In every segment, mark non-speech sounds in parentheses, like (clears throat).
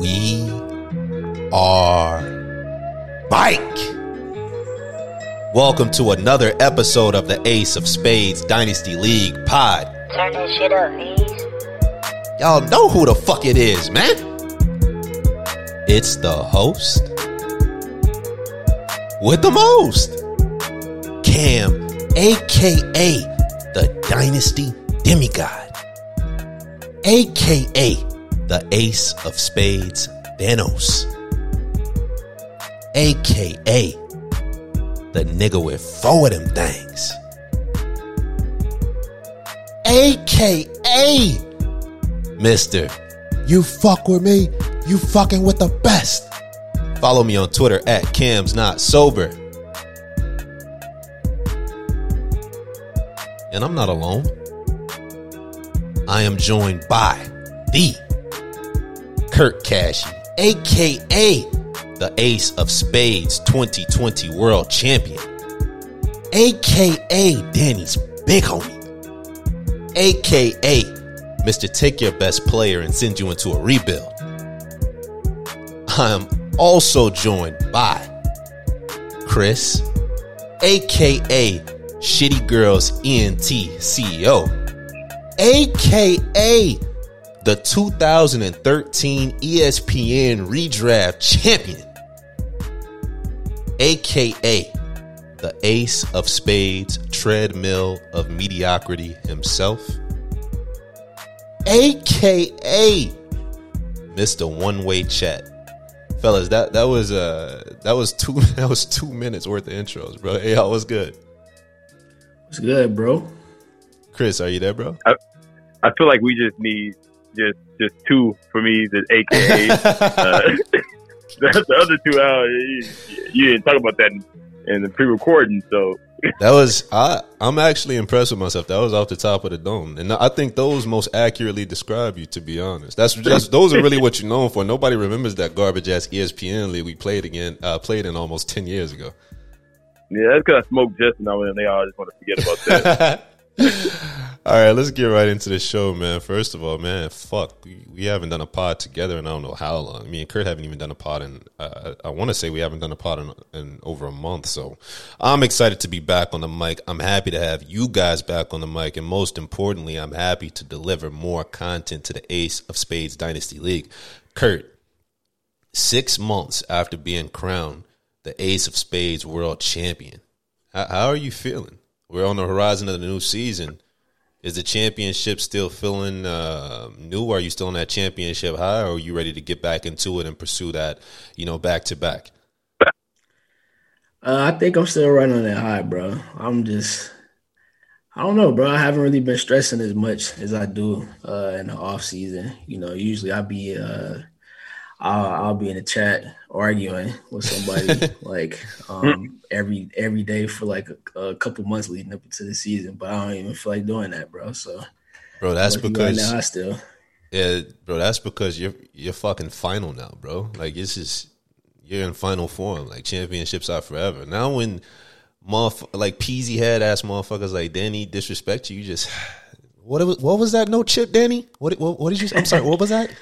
We are Bike. Welcome to another episode of the Ace of Spades Dynasty League pod. Turn that shit up, Ace. Y'all know who the fuck it is, man. It's the host with the most, Cam, aka the Dynasty Demigod, aka the Ace of Spades Thanos, aka the nigga with four of them things, aka Mister. You fuck with me, you fucking with the best. Follow me on Twitter at Cam's Not Sober. And I'm not alone. I am joined by the Kurt Cashy, aka the Ace of Spades 2020 World Champion, aka Danny's big homie, aka Mr. Take Your Best Player and Send You Into a Rebuild. I am also joined by Chris, aka Shitty Girls ENT CEO, aka the 2013 ESPN Redraft Champion, aka the Ace of Spades treadmill of mediocrity himself, aka Mr. One Way Chat. Fellas, that that was uh that was two (laughs) that was two minutes worth of intros, bro. Hey, y'all, what's good? What's good, bro? Chris, are you there, bro? I feel like we just need just just two for me, the AKA. uh, (laughs) the, the other two hours, you, you didn't talk about that in, in the pre-recording, so That was I. I'm actually impressed with myself. That was off the top of the dome, and I think those most accurately describe you. To be honest, that's just those are really what you're known for. Nobody remembers that garbage ass ESPN league we played again, uh, played in almost ten years ago. yeah, that's because I smoke just now and they all just want to forget about that. (laughs) all right, let's get right into the show, man. First of all, man, fuck, we, haven't done a pod together, and I don't know how long. Me and Kurt haven't even done a pod, in uh, I want to say we haven't done a pod in, in over a month. So I'm excited to be back on the mic. I'm happy to have you guys back on the mic, and most importantly, I'm happy to deliver more content to the Ace of Spades Dynasty League. Kurt, six months after being crowned the Ace of Spades World Champion, how, how are you feeling? We're on the horizon of the new season. Is the championship still feeling uh, new? Are you still on that championship high, or are you ready to get back into it and pursue that, you know, back to back? Uh, I think I'm still right on that high, bro. I'm just, I don't know, bro. I haven't really been stressing as much as I do uh, in the off season. You know, usually I'll be, uh, I'll, I'll be in the chat arguing with somebody (laughs) like um, every every day for like a, a couple months leading up to the season. But I don't even feel like doing that, bro. So Bro, that's because right now I still. Yeah, bro, that's because you're you're fucking final now, bro. Like this is you're in final form. Like championships are forever. Now when motherf- like peasy head ass motherfuckers like Danny disrespect you, you just (sighs) what was- what was that no chip, Danny? What what, what did you? I'm sorry, what was that? (laughs)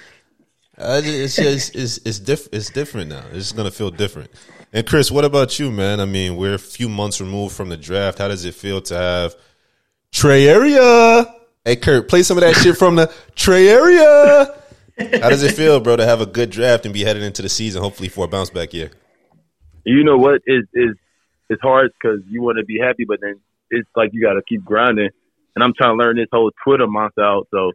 Uh, it's just it's it's diff- it's different now. It's gonna feel different. And Chris, what about you, man? I mean, we're a few months removed from the draft. How does it feel to have Trey Area? Hey, Kurt, play some of that shit from the Trey Area. How does it feel, bro, to have a good draft and be headed into the season, hopefully for a bounce back year? you know what is is it's hard because you want to be happy, but then it's like you got to keep grinding. And I'm trying to learn this whole Twitter monster out, so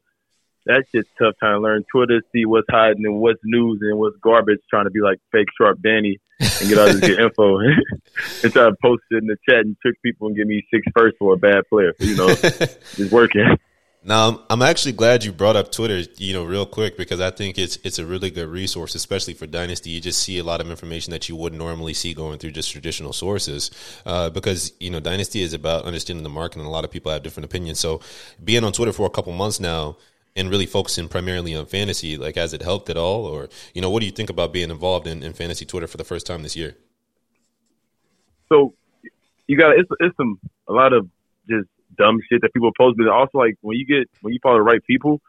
that's just tough trying to learn Twitter, see what's hiding and what's news and what's garbage. Trying to be like fake sharp Danny and get all this good (laughs) info (laughs) and try to post it in the chat and trick people and give me six first for a bad player. You know, (laughs) it's working. Now, I'm- I'm actually glad you brought up Twitter, you know, real quick because I think it's it's a really good resource, especially for Dynasty. You just see a lot of information that you wouldn't normally see going through just traditional sources, uh, because you know Dynasty is about understanding the market, and a lot of people have different opinions. So, being on Twitter for a couple months now and really focusing primarily on fantasy, like has it helped at all, or you know, what do you think about being involved in, in fantasy Twitter for the first time this year? so you got it's it's some a lot of just dumb shit that people post, but also like when you get when you follow the right people,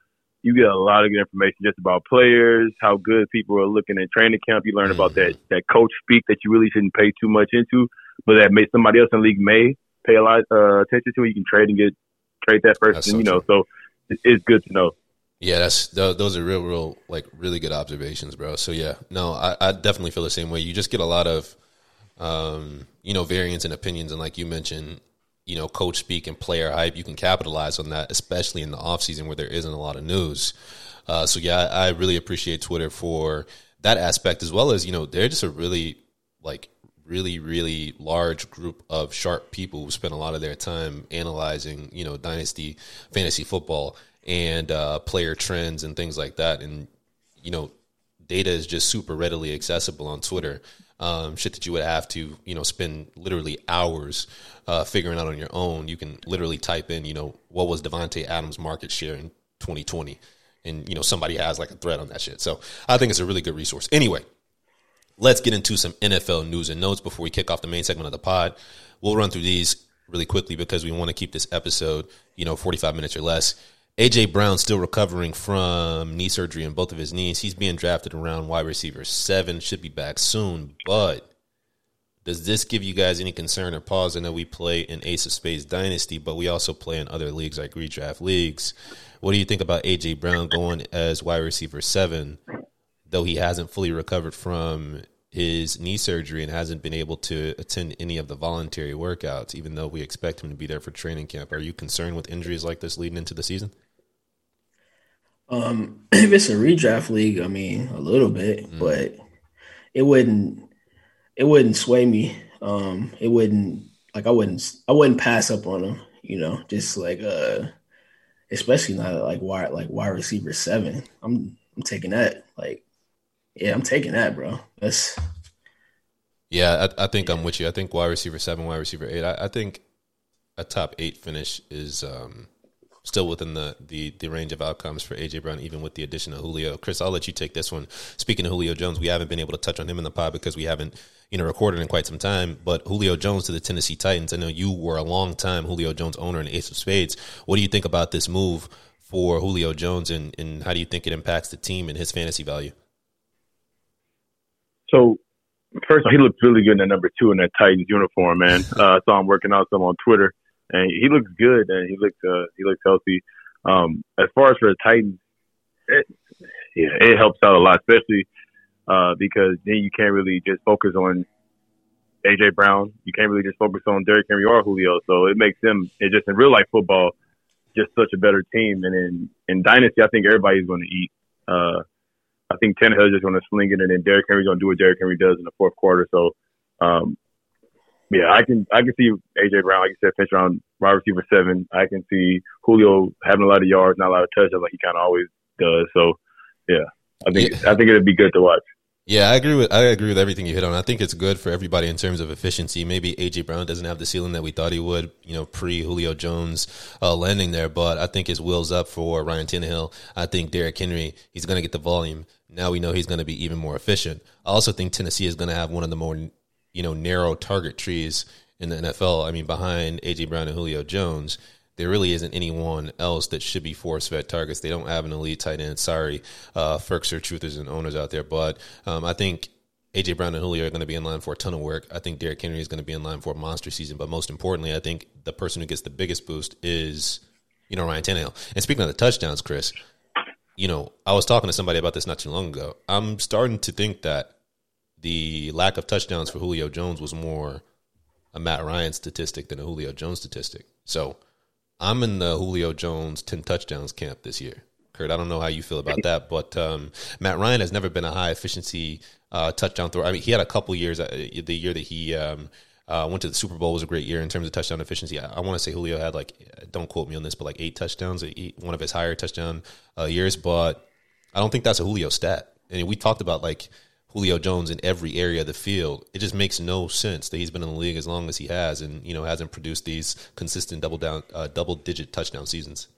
you get a lot of good information just about players, how good people are looking at training camp. You learn mm-hmm. about that that coach speak that you really shouldn't pay too much into, but that may somebody else in the league may pay a lot uh, attention to. You can trade and get trade that person, so you know. So it's good to know. Yeah, that's those are real, real like really good observations, bro. So yeah, no, I, I definitely feel the same way. You just get a lot of, um, you know, variance in opinions, and like you mentioned, you know, coach speak and player hype. You can capitalize on that, especially in the off season where there isn't a lot of news. Uh, so yeah, I, I really appreciate Twitter for that aspect as well as you know they're just a really like really really large group of sharp people who spend a lot of their time analyzing you know dynasty fantasy football and uh, player trends and things like that. And you know, data is just super readily accessible on Twitter. Um, shit that you would have to you know spend literally hours uh, figuring out on your own. You can literally type in you know what was Davante Adams' market share in 2020, and you know somebody has like a thread on that shit. So I think it's a really good resource. Anyway. Let's get into some NFL news and notes before we kick off the main segment of the pod. We'll run through these really quickly because we want to keep this episode, you know, 45 minutes or less. AJ Brown still recovering from knee surgery in both of his knees. He's being drafted around wide receiver seven. Should be back soon. But does this give you guys any concern or pause? I know we play in Ace of Spades Dynasty, but we also play in other leagues like redraft leagues. What do you think about AJ Brown going as wide receiver seven, though he hasn't fully recovered from his knee surgery and hasn't been able to attend any of the voluntary workouts, even though we expect him to be there for training camp? Are you concerned with injuries like this leading into the season? Um, (clears throat) if it's a redraft league, I mean, a little bit, mm. but it wouldn't it wouldn't sway me. Um, it wouldn't like I wouldn't I wouldn't pass up on him. You know, just like uh, especially not like wide like wide receiver seven. I'm I'm taking that. Like, yeah, I'm taking that, bro. That's yeah. I, I think I'm with you. I think wide receiver seven, wide receiver eight. I, I think a top eight finish is um still within the, the the range of outcomes for AJ Brown, even with the addition of Julio. Chris, I'll let you take this one. Speaking of Julio Jones, we haven't been able to touch on him in the pod because we haven't you know recorded in quite some time. But Julio Jones to the Tennessee Titans. I know you were a long time Julio Jones owner and Ace of Spades. What do you think about this move for Julio Jones, and and how do you think it impacts the team and his fantasy value? So first, he looked really good in the number two in that Titans uniform, man. Uh, I saw him working out some on Twitter and he looks good and he looks uh, he looks healthy. Um, as far as for the Titans, it, yeah, it helps out a lot, especially uh, because then you can't really just focus on AJ Brown. You can't really just focus on Derrick Henry or Julio. So it makes them it just in real life football just such a better team. And in in dynasty, I think everybody's going to eat. Uh, I think Tannehill is just going to sling it, and then Derrick Henry's going to do what Derrick Henry does in the fourth quarter. So um, yeah, I can I can see AJ Brown, like you said, pinch around wide receiver seven. I can see Julio having a lot of yards, not a lot of touchdowns, like he kind of always does. So, yeah, I think yeah. I think it'd be good to watch. Yeah, I agree with I agree with everything you hit on. I think it's good for everybody in terms of efficiency. Maybe AJ Brown doesn't have the ceiling that we thought he would, you know, pre Julio Jones uh, landing there, but I think his wheels up for Ryan Tannehill. I think Derrick Henry, he's going to get the volume. Now we know he's going to be even more efficient. I also think Tennessee is going to have one of the more you know narrow target trees in the NFL. I mean, behind AJ Brown and Julio Jones, there really isn't anyone else that should be force fed targets. They don't have an elite tight end. Sorry, uh, Firkser truthers and owners out there, but um, I think AJ Brown and Julio are going to be in line for a ton of work. I think Derrick Henry is going to be in line for a monster season. But most importantly, I think the person who gets the biggest boost is you know Ryan Tannehill. And speaking of the touchdowns, Chris, you know I was talking to somebody about this not too long ago. I'm starting to think that the lack of touchdowns for Julio Jones was more a Matt Ryan statistic than a Julio Jones statistic. So I'm in the Julio Jones 10 touchdowns camp this year. Kurt, I don't know how you feel about that, but um, Matt Ryan has never been a high efficiency uh, touchdown thrower. I mean, he had a couple years. Uh, the year that he um, uh, went to the Super Bowl was a great year in terms of touchdown efficiency. I, I want to say Julio had like, don't quote me on this, but like eight touchdowns, one of his higher touchdown uh, years. But I don't think that's a Julio stat. And we talked about like Julio Jones in every area of the field. It just makes no sense that he's been in the league as long as he has, and you know hasn't produced these consistent double down, uh, double digit touchdown seasons.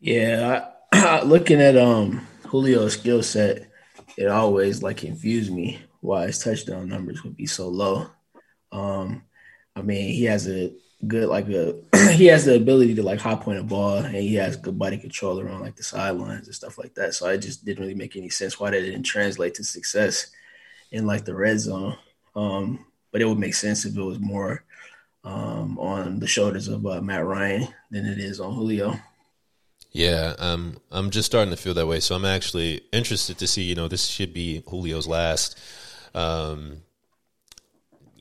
Yeah, I, (clears throat) looking at um Julio's skill set, it always like confused me why his touchdown numbers would be so low. Um, I mean, he has a good like a (clears throat) he has the ability to like hot point a ball and he has good body control around like the sidelines and stuff like that. So it just didn't really make any sense why that didn't translate to success in like the red zone. Um, but it would make sense if it was more um, on the shoulders of uh, Matt Ryan than it is on Julio. Yeah, um, I'm just starting to feel that way. So I'm actually interested to see. You know, this should be Julio's last, um,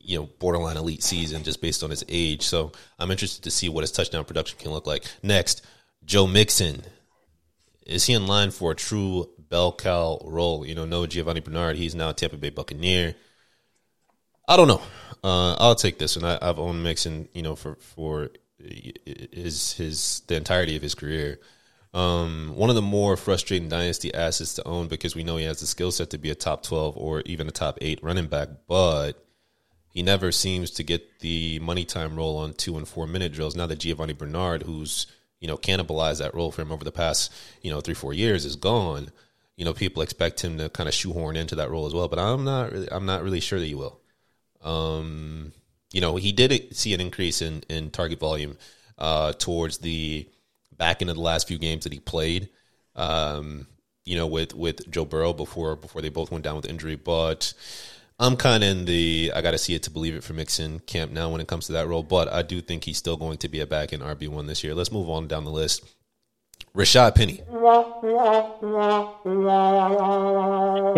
you know, borderline elite season just based on his age. So I'm interested to see what his touchdown production can look like. Next, Joe Mixon. Is he in line for a true bell cow role? You know, no Giovani Bernard. He's now a Tampa Bay Buccaneer. I don't know. Uh, I'll take this one. I, I've owned Mixon, you know, for for his his the entirety of his career. Um, one of the more frustrating dynasty assets to own because we know he has the skill set to be a top twelve or even a top eight running back, but he never seems to get the money time role on two and four minute drills. Now that Giovani Bernard, who's you know cannibalized that role for him over the past you know three four years, is gone. You know, people expect him to kind of shoehorn into that role as well, but I'm not really, I'm not really sure that he will. Um, you know, he did see an increase in in target volume uh, towards the back end of the last few games that he played. Um, you know, with with Joe Burrow before before they both went down with injury, but I'm kind of in the I got to see it to believe it for Mixon camp now when it comes to that role. But I do think he's still going to be a back in RB one this year. Let's move on down the list. Rashad Penny.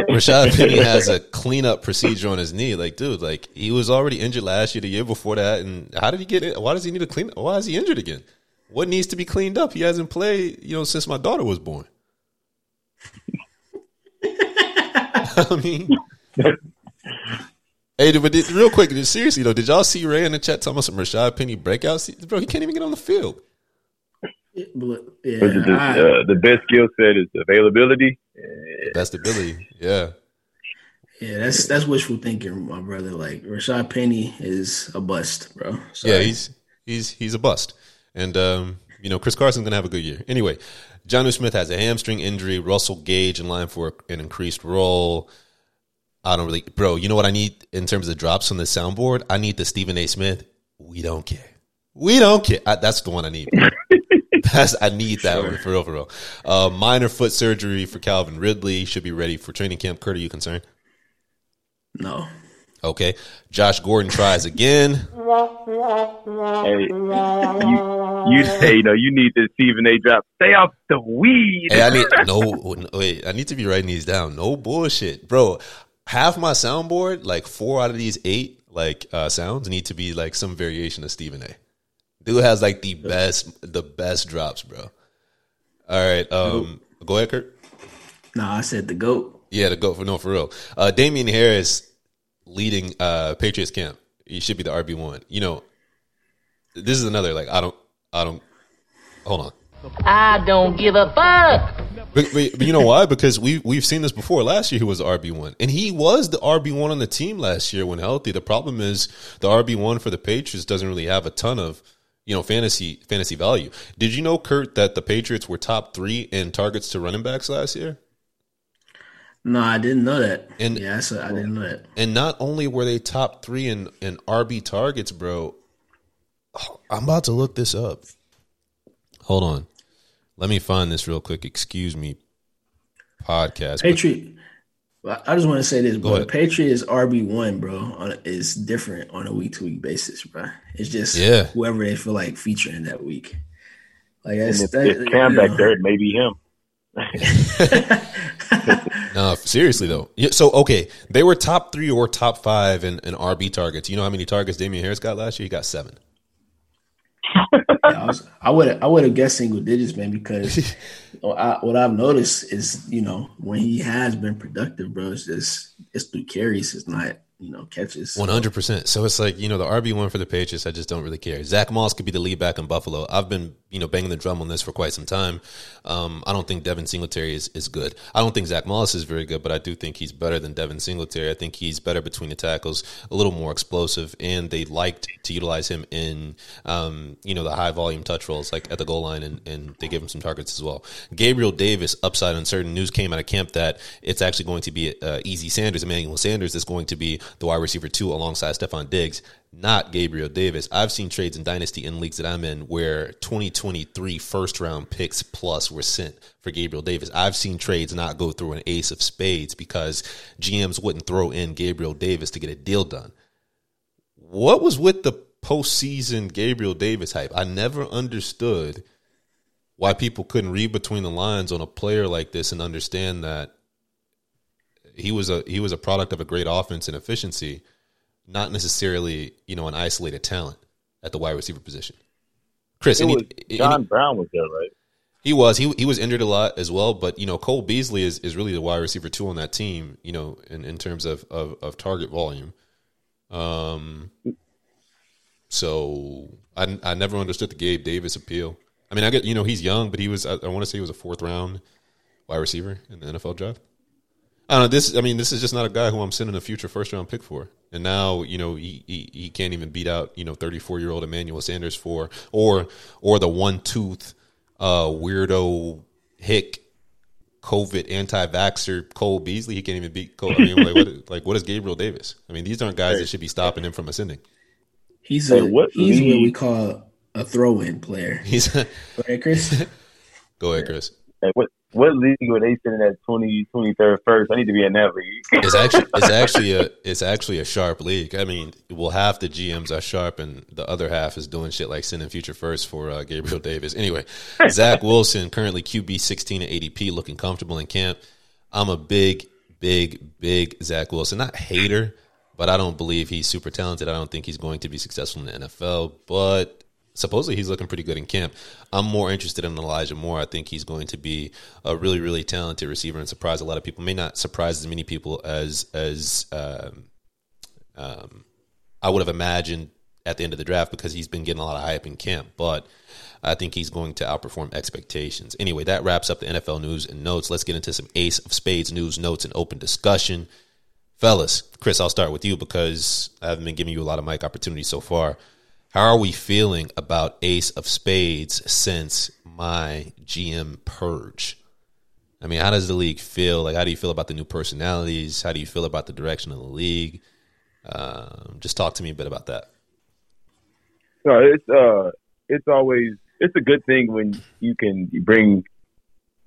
Rashad Penny has a cleanup procedure on his knee. Like, dude, like he was already injured last year, the year before that, and how did he get it? Why does he need a clean? Why is he injured again? What needs to be cleaned up? He hasn't played, you know, since my daughter was born. (laughs) I mean, hey, but did, real quick, seriously though, did y'all see Ray in the chat talking about some Rashad Penny breakouts? Bro, he can't even get on the field. Yeah, the, I- uh, the best skill set is availability. Best ability, yeah. yeah, that's that's wishful thinking, my brother. Like Rashad Penny is a bust, bro. Yeah, he's he's he's a bust, and um, you know Chris Carson's gonna have a good year. Anyway, Jonnu Smith has a hamstring injury. Russell Gage in line for an increased role. I don't really, bro. You know what I need in terms of drops on the soundboard? I need the Stephen A. Smith. We don't care. We don't care. I, that's the one I need. (laughs) That's I need that one for real, for real. Uh, minor foot surgery for Calvin Ridley should be ready for training camp. Kurt, are you concerned? no. Okay. Josh Gordon tries again. Hey, you, you say, you know, you need this Stephen A. drop. Stay off the weed. Hey, I need no, no wait. I need to be writing these down. No bullshit, bro. Half my soundboard, like four out of these eight, like uh, sounds, need to be like some variation of Stephen A. Dude has like the best, the best drops, bro. All right, um, go ahead, Kurt. No, I said the goat. Yeah, the goat for no for real. Uh, Damien Harris leading uh, Patriots camp. He should be the RB one. You know, this is another like I don't, I don't. Hold on. I don't give a fuck. But, but, you know why? Because we we've seen this before. Last year he was the RB one, and he was the RB one on the team last year when healthy. The problem is the RB one for the Patriots doesn't really have a ton of you know fantasy fantasy value. Did you know, Kurt, that the Patriots were top three in targets to running backs last year? No, I didn't know that. And- yeah, a, I didn't know that. And not only were they top three in in RB targets, bro. Oh, I'm about to look this up. Hold on, let me find this real quick. Excuse me, podcast. Patriot. I I just want to say this, bro. ahead. The Patriots RB one, bro, on is different on a week to week basis, bro. It's just Yeah. whoever they feel like featuring that week. Like And that's if, that, if Cam back know. there, it may be him. (laughs) No, seriously though. Yeah, so okay, they were top three or top five in, in RB targets. You know how many targets Damien Harris got last year? He got seven. Yeah, I, was, I would I would have guessed single digits, man, because (laughs) I, what I've noticed is you know when he has been productive, bro, it's just it's through carries, it's not you know catches. One hundred percent. So it's like you know the RB one for the Patriots. I just don't really care. Zack Moss could be the lead back in Buffalo. I've been you know banging the drum on this for quite some time. Um, I don't think Devin Singletary is, is good. I don't think Zack Moss is very good, but I do think he's better than Devin Singletary. I think he's better between the tackles, a little more explosive, and they liked to utilize him in um, you know the high volume touch roles like at the goal line, and, and they give him some targets as well. Gabriel Davis, upside uncertain. News came out of camp that it's actually going to be uh, Easy Sanders, Emmanuel Sanders, is going to be the wide receiver two alongside Stefon Diggs, not Gabriel Davis. I've seen trades in Dynasty in leagues that I'm in where 2023 first round picks plus were sent for Gabriel Davis. I've seen trades not go through an ace of spades because GMs wouldn't throw in Gabriel Davis to get a deal done. What was with the postseason Gabriel Davis hype? I never understood why people couldn't read between the lines on a player like this and understand that he was a he was a product of a great offense and efficiency, not necessarily you know an isolated talent at the wide receiver position. Chris, any, was, John any- Brown was there, right? he was he he was injured a lot as well, but you know Cole Beasley is, is really the wide receiver two on that team. You know in, in terms of, of, of target volume. Um, so I I never understood the Gabe Davis appeal. I mean I get you know he's young, but he was I, I want to say he was a fourth round wide receiver in the NFL draft. I don't know. This, I mean, this is just not a guy who I'm sending a future first round pick for. And now, you know, he, he, he can't even beat out, you know, 34 year old Emmanuel Sanders for, or, or the one tooth, uh, weirdo hick, COVID anti vaxxer Cole Beasley. He can't even beat Cole. I mean, like, what, (laughs) like, what is Gabriel Davis? I mean, these aren't guys that should be stopping him from ascending. He's Hey, a what he's what we call a throw-in player. He's, Right, Chris? (laughs) go ahead, Chris. Like, what what league were they sitting at 20, 23rd first? I need to be in that league. It's actually (laughs) it's actually a it's actually a sharp league. I mean, well, half the GMs are sharp, and the other half is doing shit like sending future first for uh, Gabriel Davis. Anyway, (laughs) Zach Wilson currently QB sixteen at ADP, looking comfortable in camp. I'm a big, big, big Zach Wilson, not hater, but I don't believe he's super talented. I don't think he's going to be successful in the NFL, but supposedly he's looking pretty good in camp. I'm more interested in Elijah Moore. I think he's going to be a really, really talented receiver and surprise a lot of people. May not surprise as many people as as um, um, I would have imagined at the end of the draft because he's been getting a lot of hype in camp. But I think he's going to outperform expectations. Anyway, that wraps up the NFL news and notes. Let's get into some Ace of Spades news, notes, and open discussion. Fellas, Chris, I'll start with you because I haven't been giving you a lot of mic opportunities so far. How are we feeling about Ace of Spades since my GM purge? I mean, how does the league feel? Like, how do you feel about the new personalities? How do you feel about the direction of the league? Um, just talk to me a bit about that. No, it's uh, it's always it's a good thing when you can bring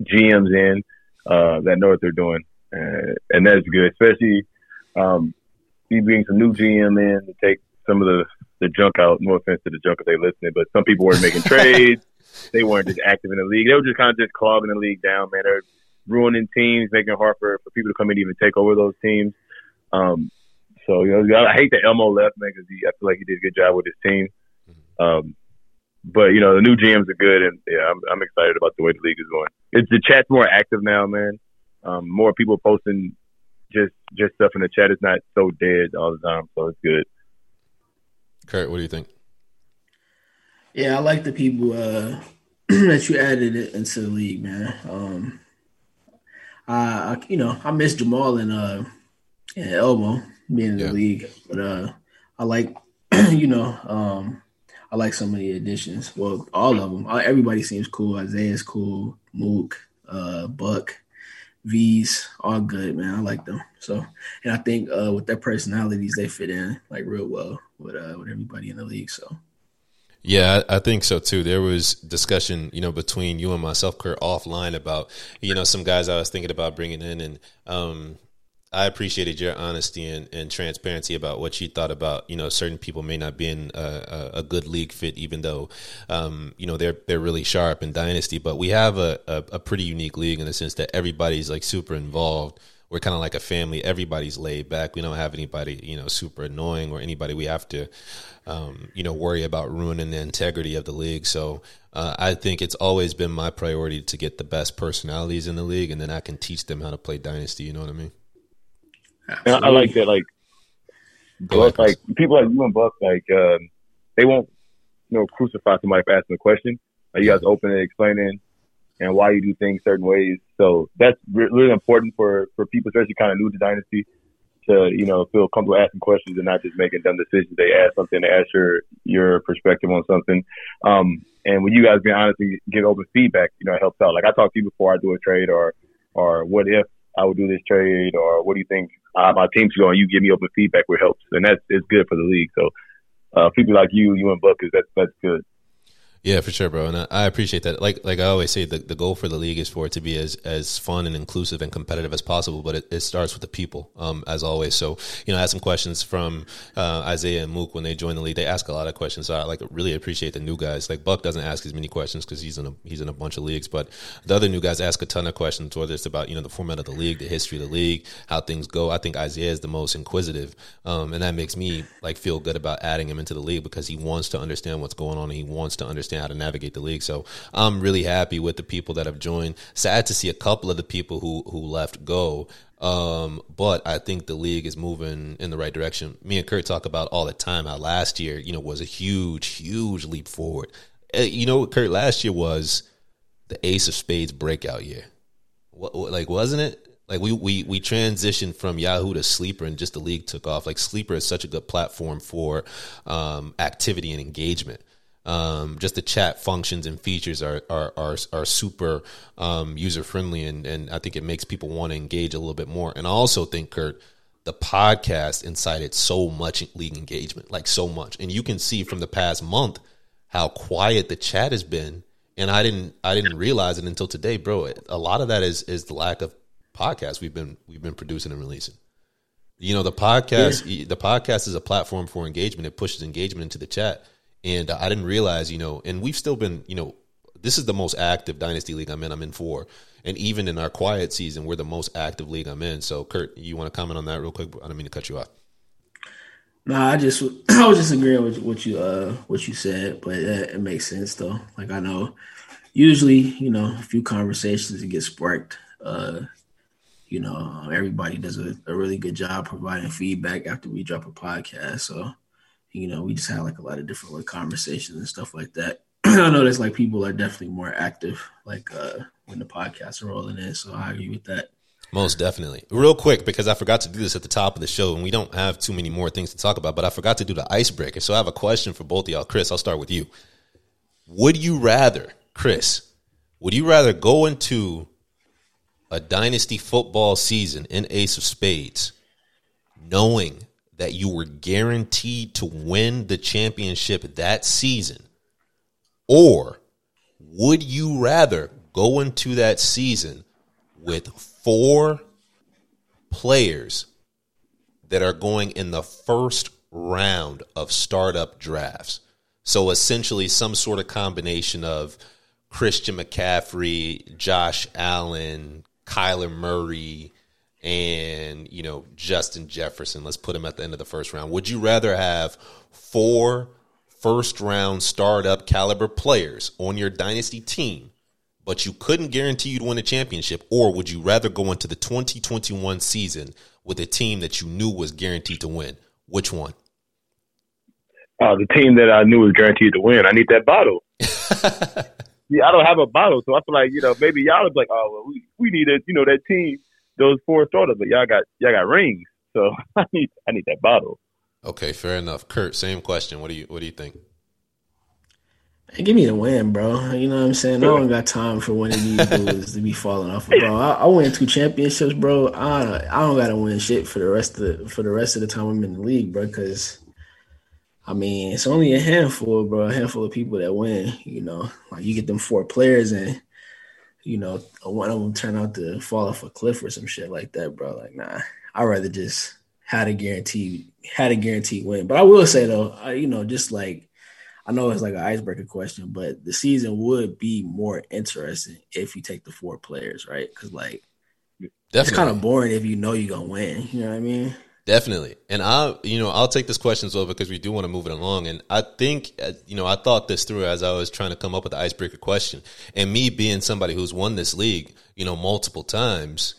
GMs in uh, that know what they're doing, uh, and that's good. Especially um, you bring some new GM in to take some of the the junk out. No offense to the junk if they listening, but some people weren't making (laughs) trades. They weren't just active in the league. They were just kind of just clogging the league down, man. They're ruining teams, making it hard for, for people to come in and even take over those teams. Um, so you know, I hate that Elmo left, man, because I feel like he did a good job with his team. Um, but you know, the new GMs are good, and yeah, I'm, I'm excited about the way the league is going. It's the chat's more active now, man. Um, more people posting just just stuff in the chat. It's not so dead all the time, so it's good. Kurt, what do you think? Yeah, I like the people uh, (clears throat) that you added it into the league, man. Um, I, I you know I miss Jamal and uh and Elmo being in Yeah. the league, but uh I like (clears throat) you know um I like some of the additions. Well, all of them. Everybody seems cool. Isaiah's cool. Mook, uh, Buck, V's, all good, man. I like them. So, and I think uh, with their personalities, they fit in like real well with uh, with everybody in the league. So, Yeah, I I think so too. There was discussion, you know, between you and myself, Kurt, offline about, you know, some guys I was thinking about bringing in, and um, I appreciated your honesty and, and transparency about what you thought about, you know, certain people may not be in a, a, good league fit, even though, um, you know, they're they're really sharp in dynasty. But we have a, a, a pretty unique league in the sense that everybody's like super involved. We're kind of like a family. Everybody's laid back. We don't have anybody, you know, super annoying or anybody we have to, um, you know, worry about ruining the integrity of the league. So uh, I think it's always been my priority to get the best personalities in the league, and then I can teach them how to play dynasty. You know what I mean? And I, I like that. Like, Buck, like people like you and Buck, like um, they won't, you know, crucify somebody for asking a question. Like, you guys open and explaining and why you do things certain ways. So that's re- really important for for people, especially kind of new to dynasty, to you know feel comfortable asking questions and not just making dumb decisions. They ask something, they ask your your perspective on something. Um, and when you guys be honest and give open feedback, you know, it helps out. Like I talk to you before I do a trade, or or what if I would do this trade, or what do you think uh, my team's going. You give me open feedback where it helps, and that's it's good for the league. So uh, people like you, you and Buckers, that's that's good. Yeah, for sure, bro, and I, I appreciate that. Like, like I always say, the, the goal for the league is for it to be as as fun and inclusive and competitive as possible. But it, it starts with the people, um, as always. So, you know, I had some questions from uh, Isaiah and Mook when they joined the league. They ask a lot of questions. So I like really appreciate the new guys. Like Buck doesn't ask as many questions because he's in a he's in a bunch of leagues, but the other new guys ask a ton of questions. Whether it's about you know the format of the league, the history of the league, how things go. I think Isaiah is the most inquisitive, um, and that makes me like feel good about adding him into the league because he wants to understand what's going on and he wants to understand how to navigate the league. So I'm really happy with the people that have joined. Sad to see a couple of the people who who left go. Um, but I think the league is moving in the right direction. Me and Kurt talk about all the time how last year, you know, was a huge, huge leap forward. Uh, you know, Kurt, last year was the Ace of Spades breakout year. What, like, wasn't it? Like we, we we transitioned from Yahoo to Sleeper, and just the league took off. Like Sleeper is such a good platform for um, activity and engagement. Um, just the chat functions and features are are are, are super um, user friendly, and and I think it makes people want to engage a little bit more. And I also think Kurt, the podcast incited so much league engagement, like so much, and you can see from the past month how quiet the chat has been. And I didn't I didn't realize it until today, bro. A lot of that is is the lack of podcasts we've been we've been producing and releasing. You know, the podcast yeah. the podcast is a platform for engagement. It pushes engagement into the chat and I didn't realize, you know, and we've still been, you know, this is the most active dynasty league I'm in. I'm in four, and even in our quiet season, we're the most active league I'm in. So, Kurt, you want to comment on that real quick? I don't mean to cut you off. No, I just (clears throat) I was just agreeing with what you uh what you said, but it, it makes sense though. Like I know, usually you know a few conversations get sparked. Uh, you know, everybody does a, a really good job providing feedback after we drop a podcast. So you know, we just had like a lot of different like conversations and stuff like that. (clears throat) I there's like people are definitely more active, like uh when the podcasts are rolling in. So I agree with that. Most definitely. Real quick, because I forgot to do this at the top of the show, and we don't have too many more things to talk about, but I forgot to do the icebreaker. So I have a question for both of y'all. Chris, I'll start with you. Would you rather, Chris, would you rather go into a dynasty football season in Ace of Spades knowing that you were guaranteed to win the championship that season? Or would you rather go into that season with four players that are going in the first round of startup drafts? So essentially, some sort of combination of Christian McCaffrey, Josh Allen, Kyler Murray, and you know Justin Jefferson. Let's put him at the end of the first round. Would you rather have four first round startup caliber players on your dynasty team, but you couldn't guarantee you'd win a championship, or would you rather go into the 2021 season with a team that you knew was guaranteed to win? Which one? Uh, the team that I knew was guaranteed to win. I need that bottle. (laughs) yeah, I don't have a bottle, so I feel like you know maybe y'all are like, oh, well, we we need a you know that team those four starters, but y'all got y'all got rings, so (laughs) I need I need that bottle. Okay, fair enough. Kurt, same question. What do you what do you think? Hey, give me the win, bro. You know what I'm saying? I don't got time for one of these (laughs) dudes to be falling off, bro. I, I win two championships, bro. I I don't gotta win shit for the rest of the, for the rest of the time I'm in the league, bro. Because I mean, it's only a handful, bro. A handful of people that win. You know, like you get them four players and you know, one of them turn out to fall off a cliff or some shit like that, bro. Like, nah, I'd rather just had a guarantee, had a guaranteed win. But I will say though, I, you know, just like I know it's like an icebreaker question, but the season would be more interesting if you take the four players, right? Because like, Definitely. it's kind of boring if you know you're gonna win. You know what I mean? Definitely. And I, you know, I'll take this question as well because we do want to move it along. And I think, uh, you know, I thought this through as I was trying to come up with the icebreaker question. And me being somebody who's won this league, you know, multiple times,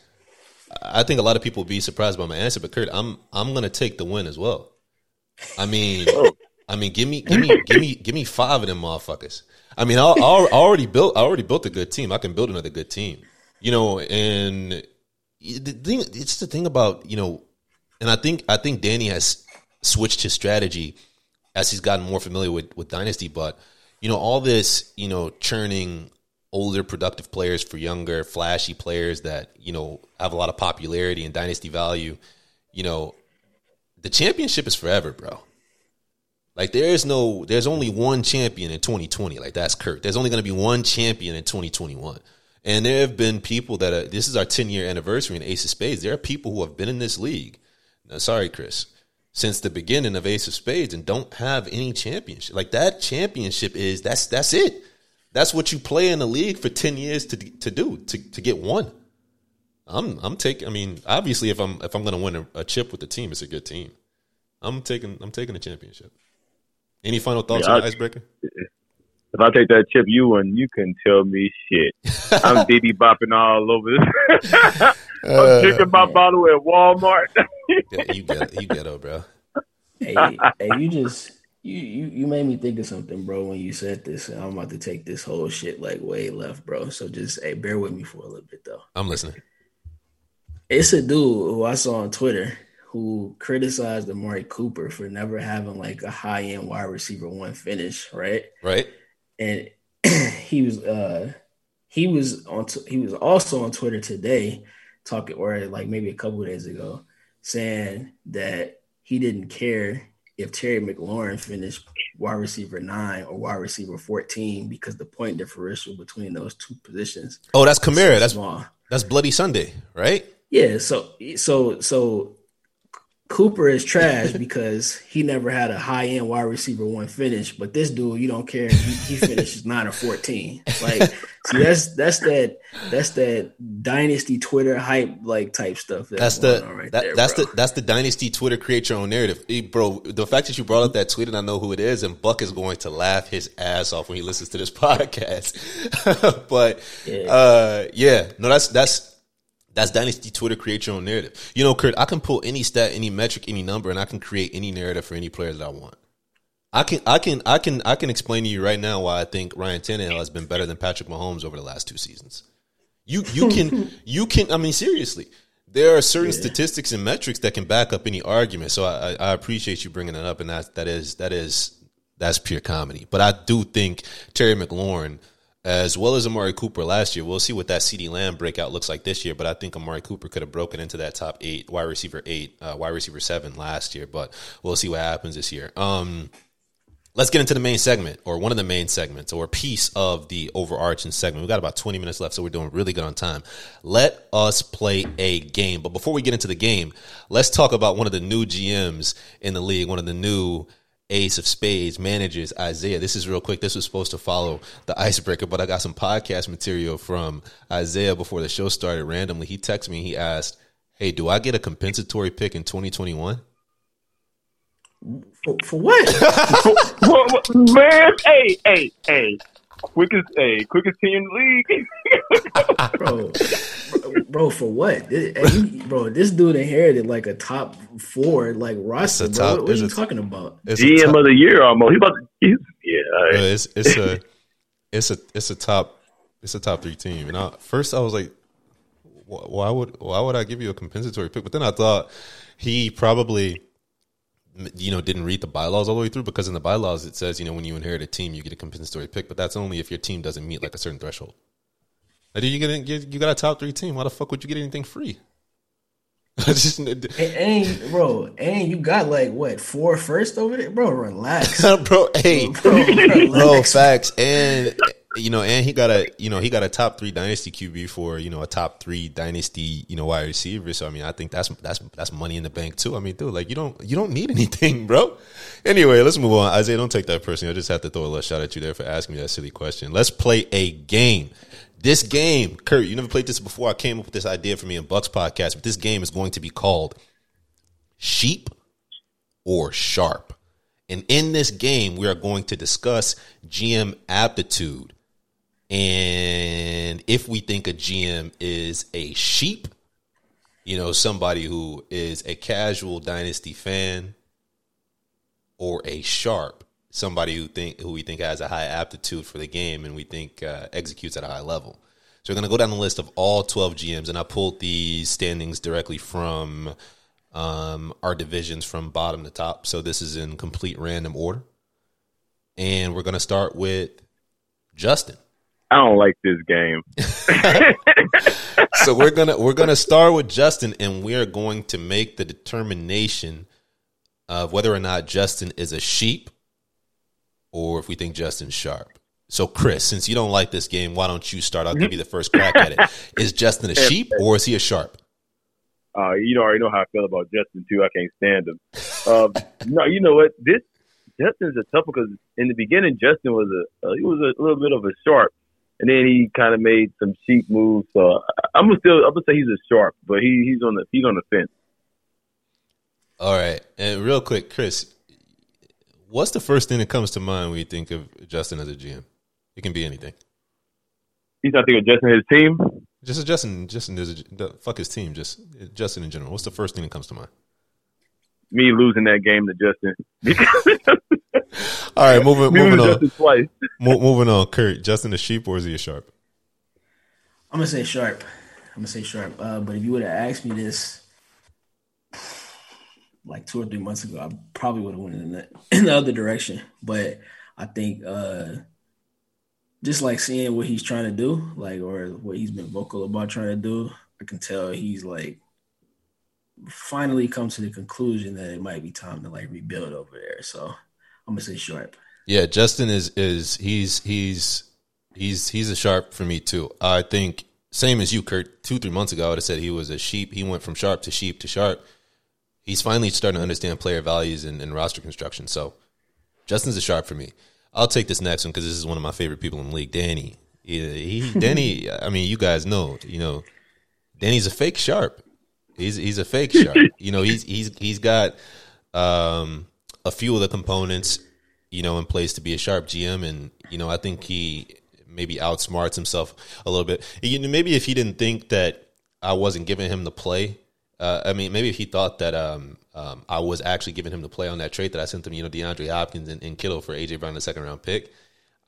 I think a lot of people will be surprised by my answer. But Kurt, I'm I'm going to take the win as well. I mean, (laughs) oh. I mean, give me, give me, give me, give me five of them motherfuckers. I mean, I, I already built, I already built a good team. I can build another good team, you know. And the thing, it's the thing about you know and I think I think Danny has switched his strategy as he's gotten more familiar with with Dynasty. But you know, all this you know churning older productive players for younger flashy players that you know have a lot of popularity and dynasty value you know, the championship is forever, bro. Like there is no, there's only one champion in 2020. Like that's Kurt. There's only going to be one champion in 2021. And there have been people that are, this is our 10 year anniversary in Ace of Spades. There are people who have been in this league. Now, sorry, Chris, since the beginning of Ace of Spades and don't have any championship. Like that championship is that's that's it. That's what you play in the league for 10 years to to do to to get one. I'm I'm taking. I mean, obviously, if I'm if I'm going to win a, a, chip with the team, it's a good team. I'm taking I'm taking the championship. Any final thoughts yeah, on icebreaker? If I take that chip, you win. You can tell me shit. I'm (laughs) Diddy bopping all over this. (laughs) I'm uh, drinking my bottle at Walmart. (laughs) yeah, you get you ghetto, bro. Hey, hey, you just you, you you made me think of something, bro, when you said this. And I'm about to take this whole shit like way left, bro. So just hey, bear with me for a little bit though. I'm listening. It's a dude who I saw on Twitter who criticized Amari Cooper for never having like a high end wide receiver one finish, right? Right. And (clears throat) he was uh he was on t- he was also on Twitter today talking or like maybe a couple days ago saying that he didn't care if Terry McLaurin finished wide receiver nine or wide receiver 14 because the point differential between those two positions. Oh, that's Kamara. That's small. That's Bloody Sunday, right? Yeah, so so so Cooper is trash because he never had a high end wide receiver one finish, but this dude, you don't care. He, he finishes nine or fourteen. Like, see, that's that's that that's that dynasty Twitter hype like type stuff. That's, that's the right that, there, that's bro. the that's the dynasty Twitter create your own narrative, hey, bro. The fact that you brought up that tweet and I know who it is, and Buck is going to laugh his ass off when he listens to this (laughs) podcast. (laughs) but yeah. uh yeah, no, that's that's that's dynasty Twitter. Create your own narrative. You know, Kurt, I can pull any stat, any metric, any number, and I can create any narrative for any player that I want. I can, I can, I can, I can explain to you right now why I think Ryan Tannehill has been better than Patrick Mahomes over the last two seasons. You, you can, (laughs) you can. I mean, seriously, there are certain yeah. statistics and metrics that can back up any argument. So I, I appreciate you bringing it up, and that that is that is that's pure comedy. But I do think Terry McLaurin as well as Amari Cooper last year. We'll see what that CeeDee Lamb breakout looks like this year, but I think Amari Cooper could have broken into that top eight, wide receiver eight, uh, wide receiver seven last year, but we'll see what happens this year. Um, let's get into the main segment or one of the main segments or piece of the overarching segment. We've got about 20 minutes left, so we're doing really good on time. Let us play a game. But before we get into the game, let's talk about one of the new GMs in the league, one of the new Ace of Spades manages Isaiah. This is real quick. This was supposed to follow the icebreaker, but I got some podcast material from Isaiah before the show started randomly. He texted me. He asked, Hey, do I get a compensatory pick in 2021? For, for what? (laughs) Man, hey, hey, hey quickest, hey, quickest team in the league. (laughs) bro, bro, for what? bro, this dude inherited like a top four like roster. Bro. Top, what, what are you a, talking about? GM of the year almost. He about to, he's, yeah, right. it's it's a it's a it's a top it's a top three team. And I, first I was like, why would why would I give you a compensatory pick? But then I thought he probably you know, didn't read the bylaws all the way through because in the bylaws it says, you know, when you inherit a team, you get a compensatory pick, but that's only if your team doesn't meet like a certain threshold. Like, you get you got a top three team. Why the fuck would you get anything free? (laughs) just, and, and, bro, and you got like what four first over there, bro. Relax, (laughs) bro. Hey, bro, bro, (laughs) bro facts and you know, and he got a you know he got a top three dynasty QB for you know a top three dynasty you know wide receiver. So I mean, I think that's that's that's money in the bank too. I mean, dude, like you don't you don't need anything, bro. Anyway, let's move on. Isaiah, don't take that personally. I just have to throw a little shot at you there for asking me that silly question. Let's play a game. This game, Kurt, you never played this before. I came up with this idea for me in Bucks podcast, but this game is going to be called Sheep or Sharp. And in this game, we are going to discuss GM aptitude and if we think a GM is a sheep, you know, somebody who is a casual dynasty fan, or a sharp, somebody who think who we think has a high aptitude for the game and we think uh, executes at a high level. So we're going to go down the list of all 12 GMs, and I pulled these standings directly from um, our divisions from bottom to top. So this is in complete random order. And we're going to start with Justin. I don't like this game. (laughs) (laughs) so we're gonna we're gonna start with Justin, and we're going to make the determination of whether or not Justin is a sheep, or if we think Justin sharp. So, Chris, since you don't like this game, why don't you start? I'll give you the first crack at it. (laughs) Is Justin a sheep or is he a sharp? Uh, you know, I already know how I feel about Justin too. I can't stand him. Um, no, you know what? This Justin's a tough because in the beginning, Justin was a uh, he was a little bit of a sharp, and then he kind of made some cheap moves. So I'm gonna still I'm gonna say he's a sharp, but he he's on the he's on the fence. All right, and real quick, Chris, what's the first thing that comes to mind when you think of Justin as a GM? It can be anything. He's not thinking Justin his team. Just Justin, Justin is a, fuck his team. Just Justin in general. What's the first thing that comes to mind? Me losing that game to Justin. All right, moving (laughs) moving on. Twice. moving on, Kurt. Justin a sheep or is he a sharp? I'm gonna say sharp. I'm gonna say sharp. Uh, but if you would have asked me this like two or three months ago, I probably would have went in the, (clears throat) in the other direction. But I think uh, just like seeing what he's trying to do, like or what he's been vocal about trying to do, I can tell he's like finally come to the conclusion that it might be time to like rebuild over there. So I'm gonna say sharp. Yeah, Justin is is he's he's he's he's a sharp for me too. I think same as you, Kurt. Two three months ago, I would have said he was a sheep. He went from sharp to sheep to sharp. He's finally starting to understand player values and, and roster construction. So Justin's a sharp for me. I'll take this next one because this is one of my favorite people in the league, Danny. He, he (laughs) Danny. I mean, you guys know, you know, Danny's a fake sharp. He's he's a fake sharp. (laughs) you know, he's he's he's got um, a few of the components, you know, in place to be a sharp GM, and you know, I think he maybe outsmarts himself a little bit. You know, maybe if he didn't think that I wasn't giving him the play, uh, I mean, maybe if he thought that um, um, I was actually giving him the play on that trade that I sent him, you know, DeAndre Hopkins and, and Kittle for AJ Brown, the second round pick.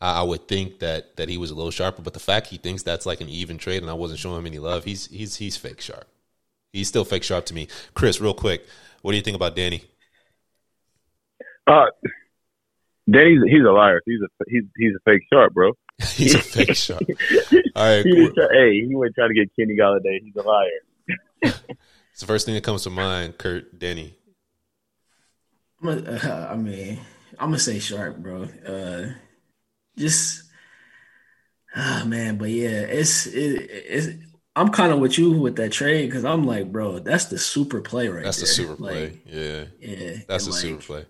I, I would think that that he was a little sharper, but the fact he thinks that's like an even trade and I wasn't showing him any love, he's he's he's fake sharp. He's still fake sharp to me. Chris, real quick, what do you think about Danny? Uh, Danny's he's a liar. He's a he's he's a fake sharp, bro. (laughs) he's a fake sharp. All right. (laughs) He try, hey, he went trying to get Kenny Golladay. He's a liar. (laughs) it's the first thing that comes to mind, Kurt, Danny. Uh, I mean, I'm gonna say sharp, bro. Uh, just, ah, oh, man, but yeah, it's it, it's. I'm kind of with you with that trade because I'm like, bro, that's the super play right That's there. the super play. Like, yeah, yeah, that's the like, super play.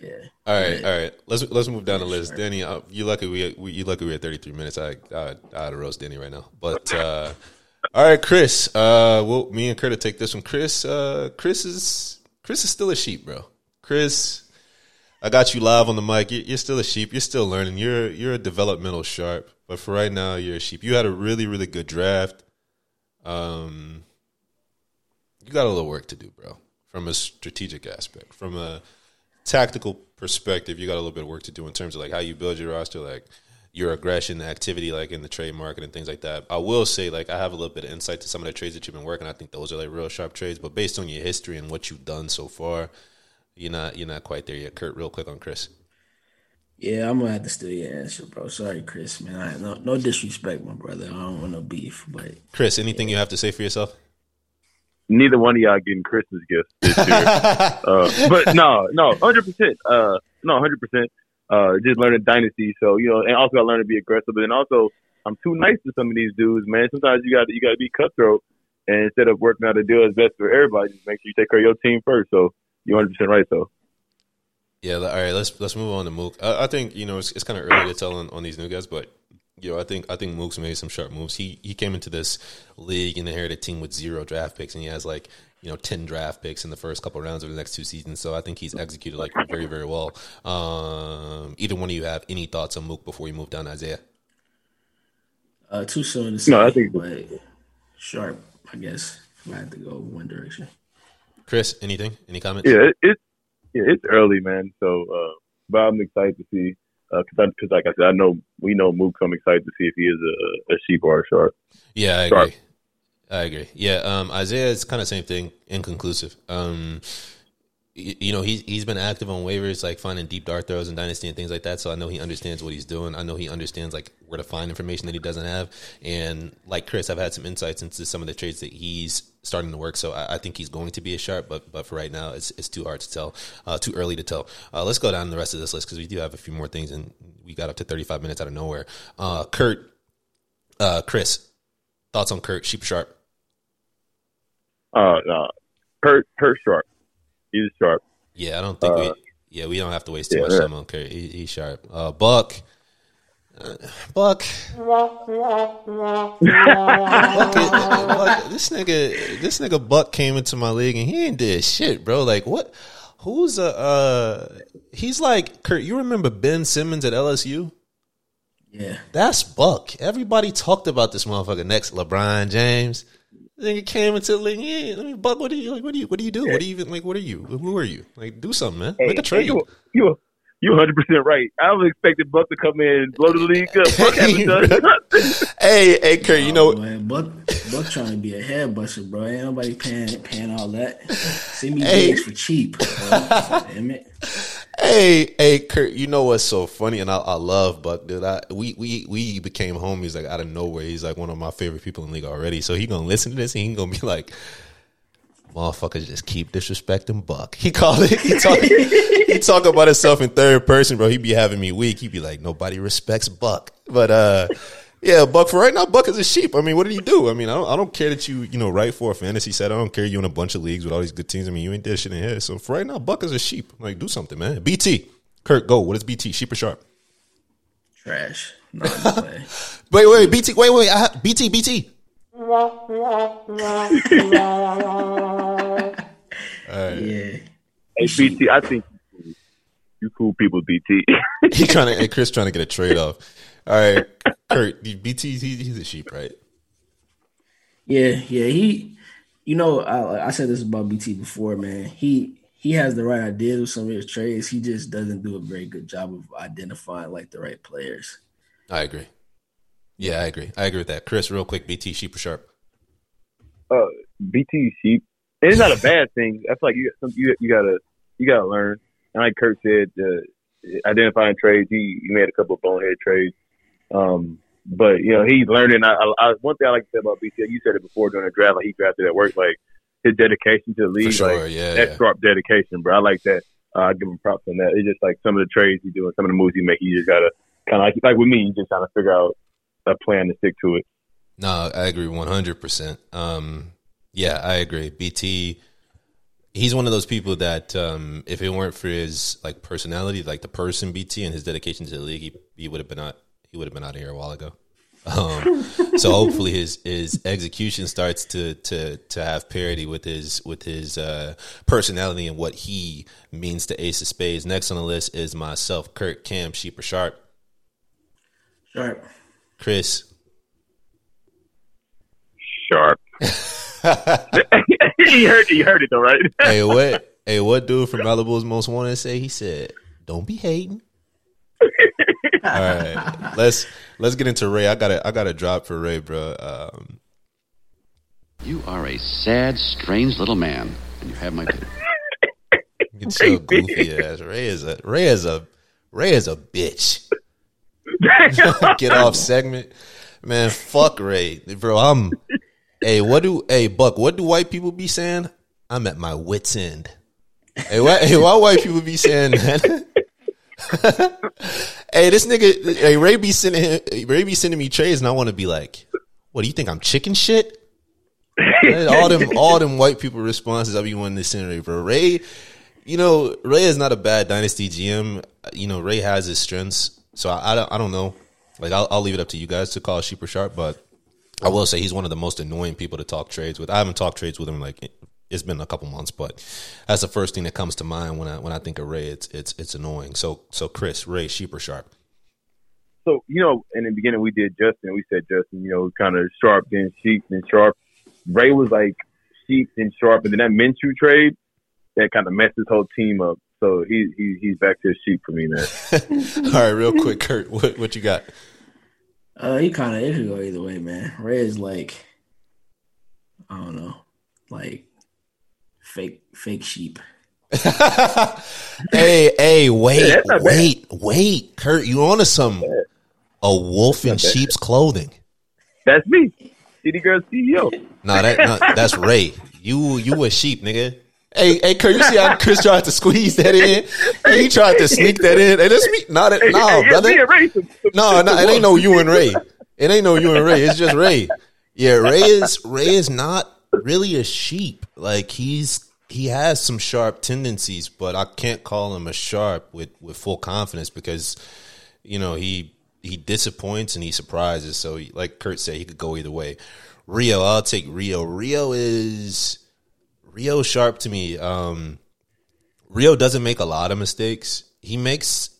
Yeah. All right, all right. Let's let's move down the list. Danny, uh, you lucky we, we you lucky we had 33 minutes. I I I had to roast Danny right now, but. uh all right, Chris. Uh, well, me and Kurt take this one. Chris, uh, Chris is Chris is still a sheep, bro. Chris, I got you live on the mic. You're still a sheep. You're still learning. You're you're a developmental sharp, but for right now, you're a sheep. You had a really really good draft. Um, you got a little work to do, bro. From a strategic aspect, from a tactical perspective, you got a little bit of work to do in terms of like how you build your roster, like your aggression, activity, like in the trade market and things like that. I will say, like, I have a little bit of insight to some of the trades that you've been working. I think those are like real sharp trades. But based on your history and what you've done so far, you're not you're not quite there yet. Kurt, real quick on Chris. Yeah, I'm gonna have to steal your answer, bro. Sorry, Chris, man. I, no, no disrespect, my brother. I don't want no beef, but Chris, anything yeah. you have to say for yourself? Neither one of y'all getting Christmas gifts this year. (laughs) uh, but no, no, hundred percent. Uh, no, hundred percent uh, just learning dynasty. So you know, and also I learned to be aggressive. But then also, I'm too nice to some of these dudes, man. Sometimes you got you got to be cutthroat, and instead of working out a deal that's best for everybody, just make sure you take care of your team first. So you're 100 percent right, though. Yeah. All right. Let's let's move on to Mook. I, I think you know it's, it's kind of early to tell on, on these new guys, but you know, I think I think Mook's made some sharp moves. He he came into this league and inherited a team with zero draft picks, and he has like you know, 10 draft picks in the first couple of rounds of the next two seasons. So I think he's executed like very, very well. Um, either one of you have any thoughts on Mook before we move down to Isaiah? Uh, too soon to say. No, I think but sharp, I guess, if I had to go one direction. Chris, anything? Any comments? Yeah, it, it's yeah, it's early, man. So, uh, but I'm excited to see because, uh, like I said, I know we know Mook. I'm excited to see if he is a, a sheep or a sharp. Yeah, I agree. I agree. Yeah, um, Isaiah is kind of same thing, inconclusive. Um, you know he's he's been active on waivers, like finding deep dart throws and dynasty and things like that. So I know he understands what he's doing. I know he understands like where to find information that he doesn't have. And like Chris, I've had some insights into some of the trades that he's starting to work. So I, I think he's going to be a sharp, but but for right now, it's it's too hard to tell, uh, too early to tell. Uh, let's go down the rest of this list because we do have a few more things, and we got up to thirty five minutes out of nowhere. Uh, Kurt, uh, Chris, thoughts on Kurt Sheep Sharp? Uh, uh, Kurt, Kurt Sharp. He's sharp. Yeah, I don't think we. Uh, Yeah, we don't have to waste too yeah, much time on Kurt. He, he's sharp. Uh, Buck. Uh, Buck. Buck, Buck- This nigga, this nigga Buck came into my league and he ain't did shit, bro. Like what? Who's a? Uh, he's like Kurt. You remember Ben Simmons at LSU? Yeah. That's Buck. Everybody talked about this motherfucker next LeBron James. Nigga came into the league. Yeah, let me Buck. What do you like? What do you? What do you do? What do you even like? What are you? Who are you? Like, do something, man. Make a trade. You, you, you 100 percent right. I was expecting Buck to come in and blow the (laughs) league up. Buck hasn't done. Hey, hey, Kurt. You oh, know, Oh, man, Buck, Buck trying to be a head buster, bro. Ain't nobody paying paying all that. Send me Hey. for cheap. Bro. Damn it. Hey, hey, Kurt, you know what's so funny, and I, I love Buck, dude. I, we we we became homies like out of nowhere. He's like one of my favorite people in the league already. So he gonna listen to this, and he gonna be like, "Motherfuckers, just keep disrespecting Buck." He called it. He talk, he talk about himself in third person, bro. He be having me weak. He be like, "Nobody respects Buck," but uh. Yeah, Buck. For right now, Buck is a sheep. I mean, what did he do? I mean, I don't, I don't care that you, you know, write for a fantasy set. I don't care you in a bunch of leagues with all these good teams. I mean, you ain't did shit in here. So for right now, Buck is a sheep. Like, do something, man. BT, Kurt, go. What is BT? Sheep or sharp? Trash. No, I'm just playing. (laughs) Wait, wait, BT. Wait, wait. I, ha- BT, BT. (laughs) yeah. Hey, BT, I think you cool people, BT. He trying to. Hey, Chris trying to get a trade off. All right, Kurt. BT. He, he's a sheep, right? Yeah, yeah. He, you know, I, I said this about BT before, man. He he has the right ideas with some of his trades. He just doesn't do a very good job of identifying like the right players. I agree. Yeah, I agree. I agree with that. Chris, real quick. BT, sheep or sharp? uh, BT sheep. And it's not a (laughs) bad thing. That's like you, you, you gotta, you gotta learn. And like Kurt said, uh, identifying trades. He, he made a couple of bonehead trades. Um, but you know, he's learning. I, I, I, one thing I like to say about BT, you said it before during the draft, like he drafted at work, like his dedication to the league, sure. like yeah. that's yeah. sharp dedication, bro. I like that. Uh, I give him props on that. It's just like some of the trades he doing, some of the moves he make. You just gotta kind of like, like with me, you just trying to figure out a plan to stick to it. No, I agree one hundred percent. Um, yeah, I agree. BT, he's one of those people that um, if it weren't for his like personality, like the person BT and his dedication to the league, he, he would have been out. He would have been out of here a while ago. Um, (laughs) so hopefully his his execution starts to to to have parity with his with his uh, personality and what he means to Ace of Spades. Next on the list is myself, Kurt, Cam, Sheep or Sharp, Sharp. Chris. Sharp. (laughs) (laughs) he heard, he heard it though, right? hey, what? Hey, what dude from Malibu's Most Wanted say? He said, "Don't be hating." All right, let's let's get into Ray. I got I got to drop for Ray, bro. Um, You are a sad, strange little man, and you have my pity. get so goofy ass. Ray is a Ray is a Ray is a bitch. (laughs) get off segment, man. Fuck Ray, bro. I'm. Hey, what do hey Buck? What do white people be saying? I'm at my wits end. Hey, why, hey, why white people be saying that? (laughs) (laughs) hey, this nigga, hey, Ray be sending him, Ray be sending me trades, and I want to be like, what do you think? I'm chicken shit? All them, all them white people responses I be wanting to send Ray, bro. Ray, you know, Ray is not a bad dynasty GM. You know, Ray has his strengths, so I, I don't, I don't know. Like, I'll, I'll leave it up to you guys to call Sheep or Sharp, but I will say he's one of the most annoying people to talk trades with. I haven't talked trades with him like it's been a couple months, but that's the first thing that comes to mind when I when I think of Ray. It's it's it's annoying. So so Chris, Ray, sheep or sharp? so you know, in the beginning we did Justin. We said Justin, you know, kind of sharp, then sheep, then sharp. Ray was like sheep, then sharp, and then that Minshew trade that kind of messed his whole team up. So he, he he's back to his sheep for me, man. (laughs) All right, real quick, Kurt, what what you got? Uh, he kind of it could go either way, man. Ray is like, I don't know, like fake fake sheep. (laughs) hey, hey, wait, Yeah, that's not bad. wait, wait, Kurt, you on to some a wolf in sheep's clothing? That's me, City Girl CEO. No, that no, that's Ray. You you a sheep, nigga. Hey, hey, Kurt, you see how Chris tried to squeeze that in? Hey, he tried to sneak that in. Hey, that's me. No, that, Hey, no, hey, brother. me and Ray, some- some- No, some no, it ain't no you and Ray. It ain't no you and Ray. It's just Ray. Yeah, Ray is Ray is not really a sheep. Like he's he has some sharp tendencies, but I can't call him a sharp with with full confidence because you know he he disappoints and he surprises. So he, like Kurt said, he could go either way. Rio, I'll take Rio. Rio is Rio sharp to me. Um, Rio doesn't make a lot of mistakes. He makes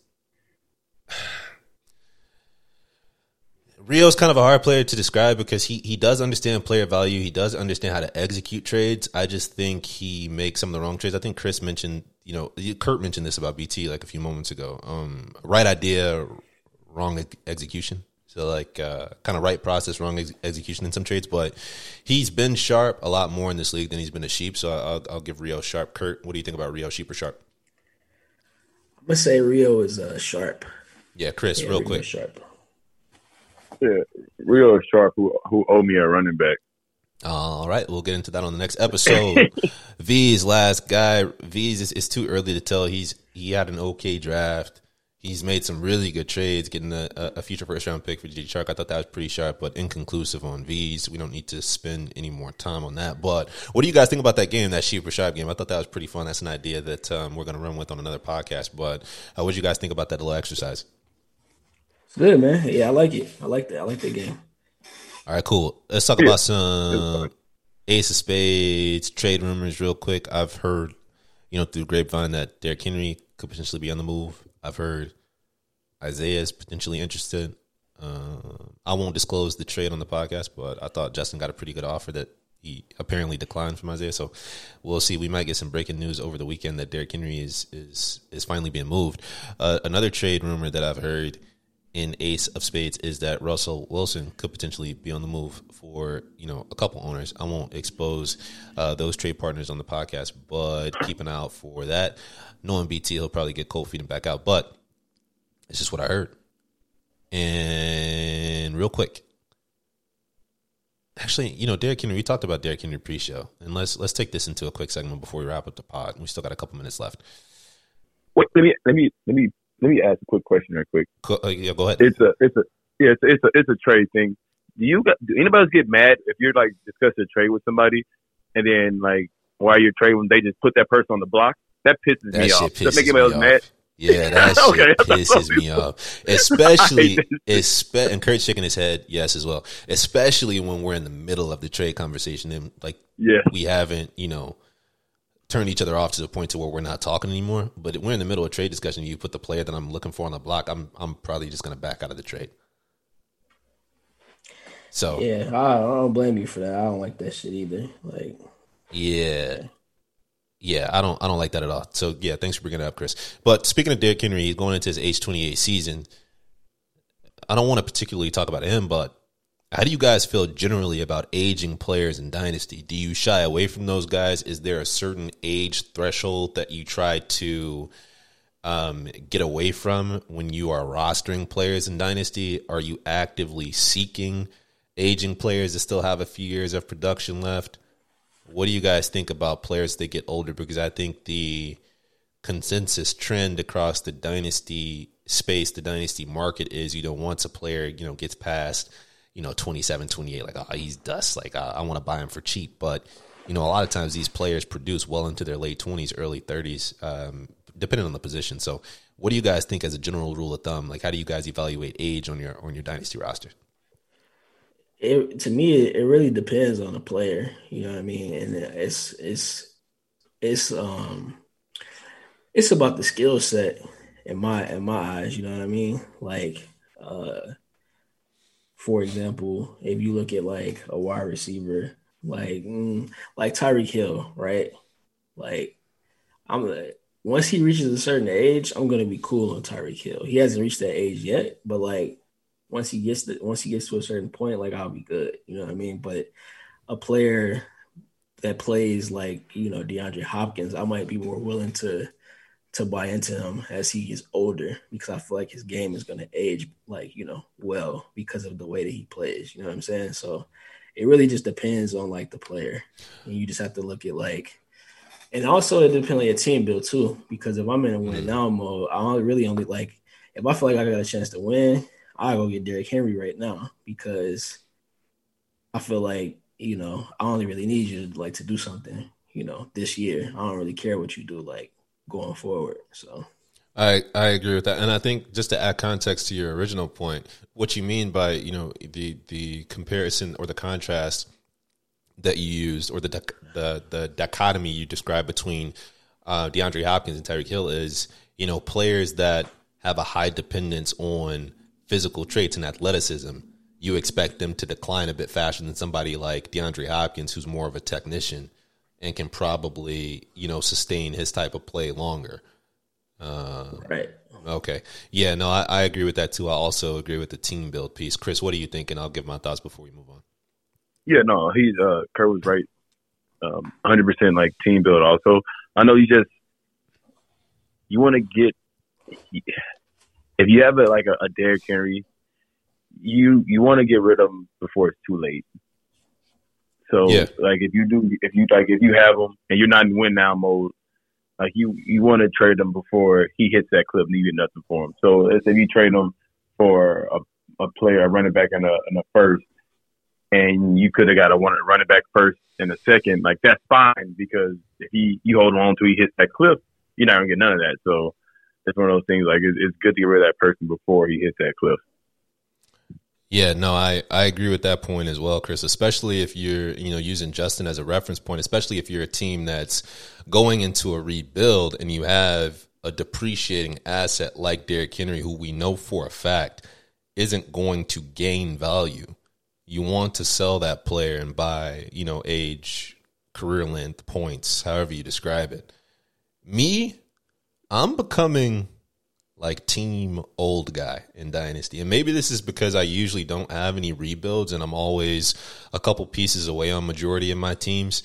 Rio's kind of a hard player to describe because he, he does understand player value. He does understand how to execute trades. I just think he makes some of the wrong trades. I think Chris mentioned, you know, Kurt mentioned this about BT like a few moments ago. Um, right idea, wrong execution. So like uh, kind of right process, wrong ex- execution in some trades. But he's been sharp a lot more in this league than he's been a sheep. So I'll, I'll give Rio sharp. Kurt, what do you think about Rio sheep or sharp? I'm gonna say Rio is uh, sharp. Yeah, Chris, Yeah, real Rio quick. sharp. Yeah, Rio Sharp, who who owe me a running back. All right, we'll get into that on the next episode. (laughs) V's last guy. V's is it's too early to tell. He's he had an okay draft. He's made some really good trades, getting a, a future first round pick for G Shark. I thought that was pretty sharp, but inconclusive on V's. We don't need to spend any more time on that. But what do you guys think about that game, that sheep sharp game? I thought that was pretty fun. That's an idea that um, we're going to run with on another podcast. But uh, what do you guys think about that little exercise? It's good, man. Yeah, I like it. I like that. I like that game. All right, cool. Let's talk about some Ace of Spades trade rumors real quick. I've heard, you know, through grapevine that Derrick Henry could potentially be on the move. I've heard Isaiah is potentially interested. Uh, I won't disclose the trade on the podcast, but I thought Justin got a pretty good offer that he apparently declined from Isaiah. So we'll see. We might get some breaking news over the weekend that Derrick Henry is is is finally being moved. Uh, another trade rumor that I've heard in Ace of Spades is that Russell Wilson could potentially be on the move for you know a couple owners. I won't expose uh, those trade partners on the podcast, but keep an eye out for that. Knowing BT, he'll probably get cold feet and back out, but it's just what I heard. And real quick, actually, you know, Derrick Henry. We talked about Derrick Henry pre-show, and let's let's take this into a quick segment before we wrap up the pod. We still got a couple minutes left. Wait, let me let me let me let me ask a quick question real quick. Go, uh, yeah, go ahead. It's a it's a yeah it's, it's a it's a trade thing. Do you got do anybody else get mad if you're like discussing a trade with somebody and then like while you're trading they just put that person on the block? That pisses That me off. Does that make me anybody else mad? Yeah, (laughs) that Okay, that's pisses me off. (laughs) Especially, espe- and Kurt's shaking his head, yes, as well. Especially when we're in the middle of the trade conversation and like Yeah. we haven't, you know, turned each other off to the point to where we're not talking anymore. But we're in the middle of a trade discussion. You put the player that I'm looking for on the block. I'm, I'm probably just gonna back out of the trade. So Yeah, I, I don't blame you for that. I don't like that shit either. Like, Yeah. Yeah, I don't I don't like that at all. So yeah, thanks for bringing it up, Chris. But speaking of Derrick Henry, he's going into his age twenty eight season. I don't want to particularly talk about him, but how do you guys feel generally about aging players in Dynasty? Do you shy away from those guys? Is there a certain age threshold that you try to um, get away from when you are rostering players in Dynasty? Are you actively seeking aging players that still have a few years of production left? What do you guys think about players that get older? Because I think the consensus trend across the dynasty space, the dynasty market is, you know, once a player, you know, gets past, you know, 27, 28, like, oh, he's dust. Like, I, I want to buy him for cheap. But, you know, a lot of times these players produce well into their late 20s, early 30s, um, depending on the position. So, what do you guys think as a general rule of thumb? Like, how do you guys evaluate age on your on your dynasty roster? it to me, it, really depends on the player. You know what I mean? And it's it's it's um it's about the skill set in my in my eyes. You know what I mean? Like, uh, for example, if you look at like a wide receiver, like mm, like Tyreek Hill, right? Like, I'm once he reaches a certain age, I'm gonna be cool on Tyreek Hill. He hasn't reached that age yet, but like once he gets to once he gets to a certain point, like I'll be good. You know what I mean? But a player that plays like you know DeAndre Hopkins, I might be more willing to to buy into him as he is older because I feel like his game is going to age like you know well because of the way that he plays. You know what I'm saying? So it really just depends on like the player, and you just have to look at like, and also it depends on your team build too. Because if I'm in a mm-hmm. win now mode, I only really only like if I feel like I got a chance to win, I go get Derrick Henry right now because I feel like you know I only really need you to like to do something. You know, this year I don't really care what you do like going forward. So. I, I agree with that, and I think just to add context to your original point, what you mean by you know the the comparison or the contrast that you used, or the the the dichotomy you described between uh, DeAndre Hopkins and Tyreek Hill is you know players that have a high dependence on physical traits and athleticism. You expect them to decline a bit faster than somebody like DeAndre Hopkins, who's more of a technician and can probably you know sustain his type of play longer. Uh, right. Okay. Yeah. No, I, I, agree with that too. I also agree with the team build piece. Chris, what do you think? And I'll give my thoughts before we move on. Yeah. No, he uh, Kurt was right. Um, 100% like team build. Also, I know you just you want to get if you have a, like a, a Derrick Henry, you you want to get rid of him before it's too late. So yeah. like if you do if you like if you have him and you're not in win now mode, like you you want to trade him before he hits that clip and you get nothing for him. So if you trade him for a, a player, a running back in a in a first, and you could have got a one running back first and a second, like that's fine because if he you hold on until he hits that clip, you're not gonna get none of that. So it's one of those things like it's, it's good to get rid of that person before he hits that cliff. Yeah, no, I, I agree with that point as well, Chris. Especially if you're you know using Justin as a reference point, especially if you're a team that's going into a rebuild and you have a depreciating asset like Derrick Henry, who we know for a fact isn't going to gain value. You want to sell that player and buy you know age, career length, points, however you describe it. Me, I'm becoming like team old guy in Dynasty. And maybe this is because I usually don't have any rebuilds and I'm always a couple pieces away on majority of my teams.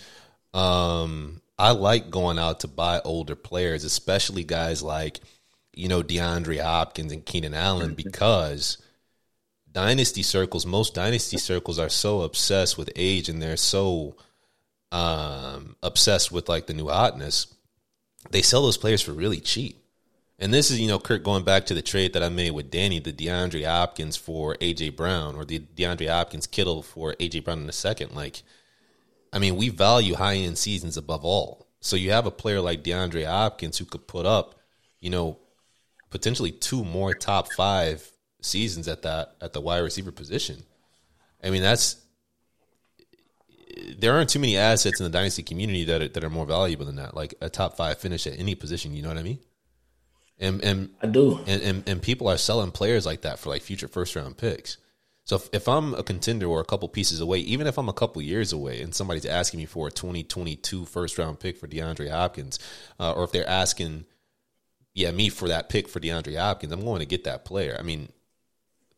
Um, I like going out to buy older players, especially guys like, you know, DeAndre Hopkins and Keenan Allen, because dynasty circles, most dynasty circles are so obsessed with age and they're so um, obsessed with like the new hotness. They sell those players for really cheap. And this is, you know, Kirk going back to the trade that I made with Danny, the DeAndre Hopkins for AJ Brown, or the DeAndre Hopkins Kittle for AJ Brown in a second. Like, I mean, we value high end seasons above all. So you have a player like DeAndre Hopkins who could put up, you know, potentially two more top five seasons at that at the wide receiver position. I mean, that's there aren't too many assets in the dynasty community that are, that are more valuable than that. Like a top five finish at any position. You know what I mean? And and I do. And, and and people are selling players like that for like future first round picks. So if, if I'm a contender or a couple pieces away, even if I'm a couple years away, and somebody's asking me for a 2022 first round pick for DeAndre Hopkins, uh, or if they're asking, yeah, me for that pick for DeAndre Hopkins, I'm going to get that player. I mean,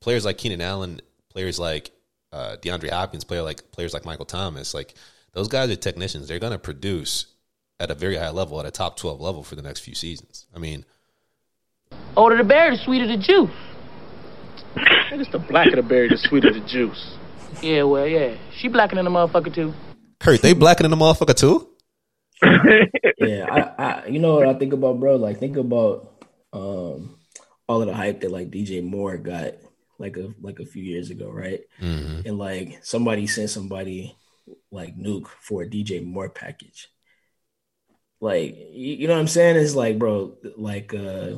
players like Keenan Allen, players like uh, DeAndre Hopkins, player like players like Michael Thomas, like those guys are technicians. They're going to produce at a very high level, at a top 12 level for the next few seasons. I mean Older the berry, the sweeter the juice. it's the blacker the berry, the sweeter the juice. Yeah, well, yeah. She blacking in the motherfucker too. Kurt, they blacking in the motherfucker too? (laughs) yeah, I, I, you know what I think about, bro? Like, think about um all of the hype that like DJ Moore got like a like a few years ago, right? Mm-hmm. And like somebody sent somebody like Nuk for a DJ Moore package. Like, you know what I'm saying? It's like, bro, like uh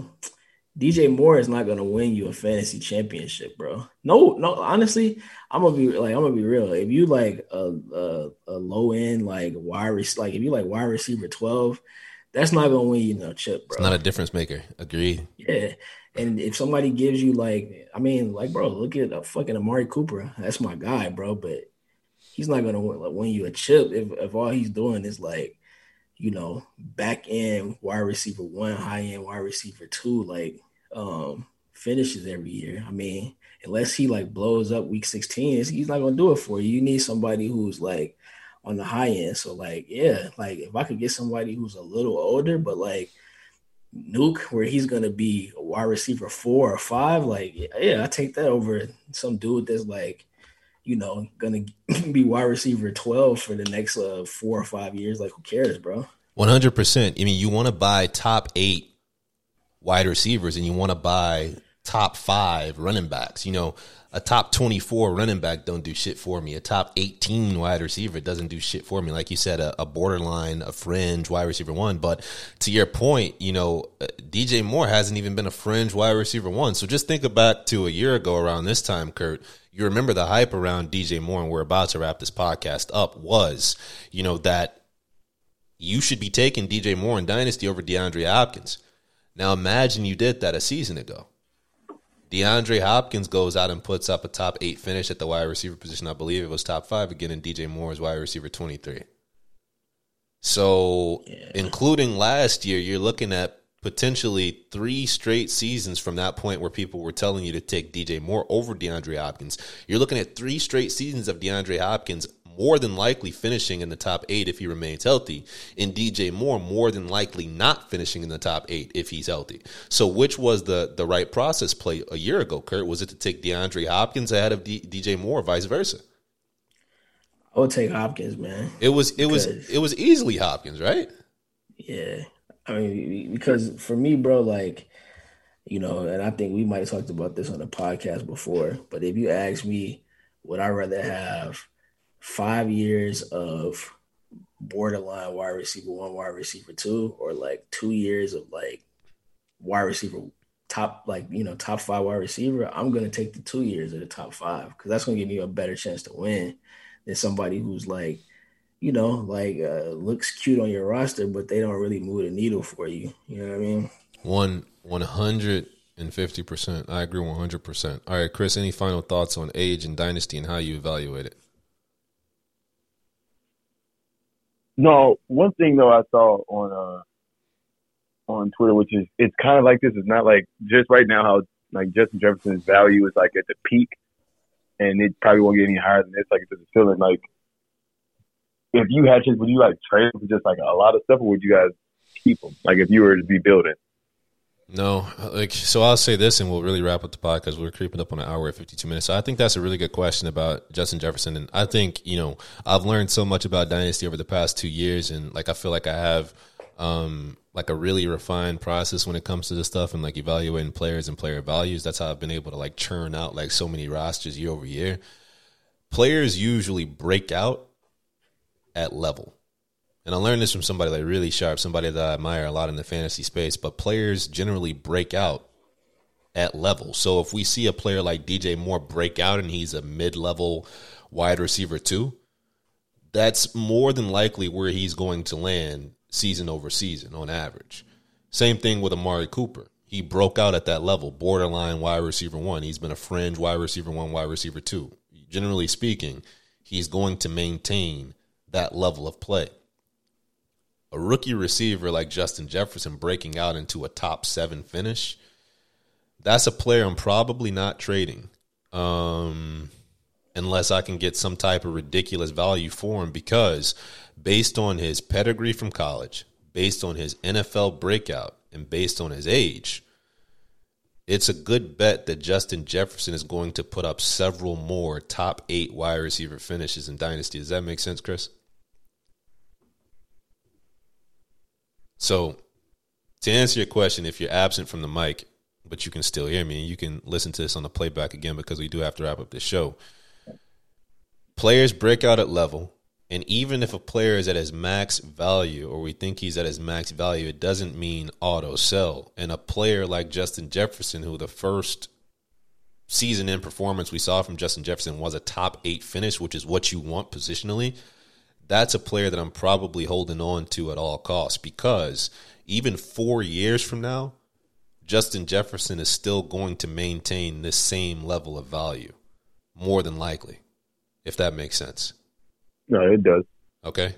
DJ Moore is not gonna win you a fantasy championship, bro. No, no. Honestly, I'm gonna be like, I'm gonna be real. If you like a a, a low end like wide like if you like wide receiver twelve, that's not gonna win you no chip, bro. It's not a difference maker. Agreed. Yeah. And if somebody gives you like, I mean, like, bro, look at a fucking Amari Cooper. That's my guy, bro. But he's not gonna win, like, win you a chip if if all he's doing is like you know, back end wide receiver one, high end wide receiver two, like um finishes every year. I mean, unless he like blows up week 16, he's not gonna do it for you. You need somebody who's like on the high end. So like, yeah, like if I could get somebody who's a little older, but like Nuk, where he's gonna be a wide receiver four or five, like yeah, I take that over some dude that's like, you know, gonna (laughs) be wide receiver twelve for the next uh, four or five years. Like, who cares, bro? One hundred percent. I mean, you want to buy top eight wide receivers, and you want to buy top five running backs. You know, a top 24 running back don't do shit for me. A top 18 wide receiver doesn't do shit for me. Like you said, a, a borderline, a fringe wide receiver one. But to your point, you know, uh, DJ Moore hasn't even been a fringe wide receiver one. So just think back to a year ago around this time, Kurt. You remember the hype around DJ Moore, and we're about to wrap this podcast up, was, you know, that you should be taking DJ Moore in Dynasty over DeAndre Hopkins. Now imagine you did that a season ago DeAndre Hopkins goes out and puts up a top eight finish at the wide receiver position. I believe it was top five again in DJ Moore's wide receiver 23. So, yeah. including last year, you're looking at potentially three straight seasons from that point where people were telling you to take DJ Moore over DeAndre Hopkins. You're looking at three straight seasons of DeAndre Hopkins more than likely finishing in the top eight if he remains healthy, and DJ Moore more than likely not finishing in the top eight if he's healthy. So, which was the the right process play a year ago, Kurt? Was it to take DeAndre Hopkins ahead of D- DJ Moore, or vice versa? I would take Hopkins, man. It was it was it was easily Hopkins, right? Yeah, I mean, because for me, bro, like you know, and I think we might have talked about this on the podcast before, but if you ask me, would I rather have five years of borderline wide receiver one, wide receiver two, or like two years of like wide receiver top, like you know, top five wide receiver, I'm gonna take the two years of the top five because that's gonna give me a better chance to win than somebody who's like, you know, like uh, looks cute on your roster, but they don't really move the needle for you. You know what I mean? One one hundred and fifty percent. I agree one hundred percent. All right, Chris. Any final thoughts on age and dynasty and how you evaluate it? No, one thing though I saw on uh on Twitter, which is it's kind of like this. It's not like just right now how like Justin Jefferson's value is like at the peak, and it probably won't get any higher than this. Like it's a feeling like if you had just would you like trade for just like a lot of stuff, or would you guys keep them? Like if you were to be building. No, like so. I'll say this, and we'll really wrap up the podcast. We're creeping up on an hour and fifty-two minutes. So I think that's a really good question about Justin Jefferson, and I think you know I've learned so much about dynasty over the past two years, and like I feel like I have um, like a really refined process when it comes to this stuff, and like evaluating players and player values. That's how I've been able to like churn out like so many rosters year over year. Players usually break out at level and I learned this from somebody like really sharp, somebody that I admire a lot in the fantasy space. But players generally break out at level. So if we see a player like DJ Moore break out and he's a mid level wide receiver too, that's more than likely where he's going to land season over season on average. Same thing with Amari Cooper. He broke out at that level, borderline wide receiver one. He's been a fringe wide receiver one, wide receiver two. Generally speaking, he's going to maintain that level of play a rookie receiver like Justin Jefferson breaking out into a top seven finish, that's a player I'm probably not trading. Um, unless I can get some type of ridiculous value for him because based on his pedigree from college, based on his NFL breakout, and based on his age, it's a good bet that Justin Jefferson is going to put up several more top eight wide receiver finishes in Dynasty. Does that make sense, Chris? So, to answer your question, if you're absent from the mic, but you can still hear me, and you can listen to this on the playback again because we do have to wrap up this show. Players break out at level, and even if a player is at his max value or we think he's at his max value, it doesn't mean auto sell. And a player like Justin Jefferson, who the first season in performance we saw from Justin Jefferson was a top eight finish, which is what you want positionally that's a player that I'm probably holding on to at all costs because even four years from now, Justin Jefferson is still going to maintain this same level of value, more than likely, if that makes sense. No, it does. Okay.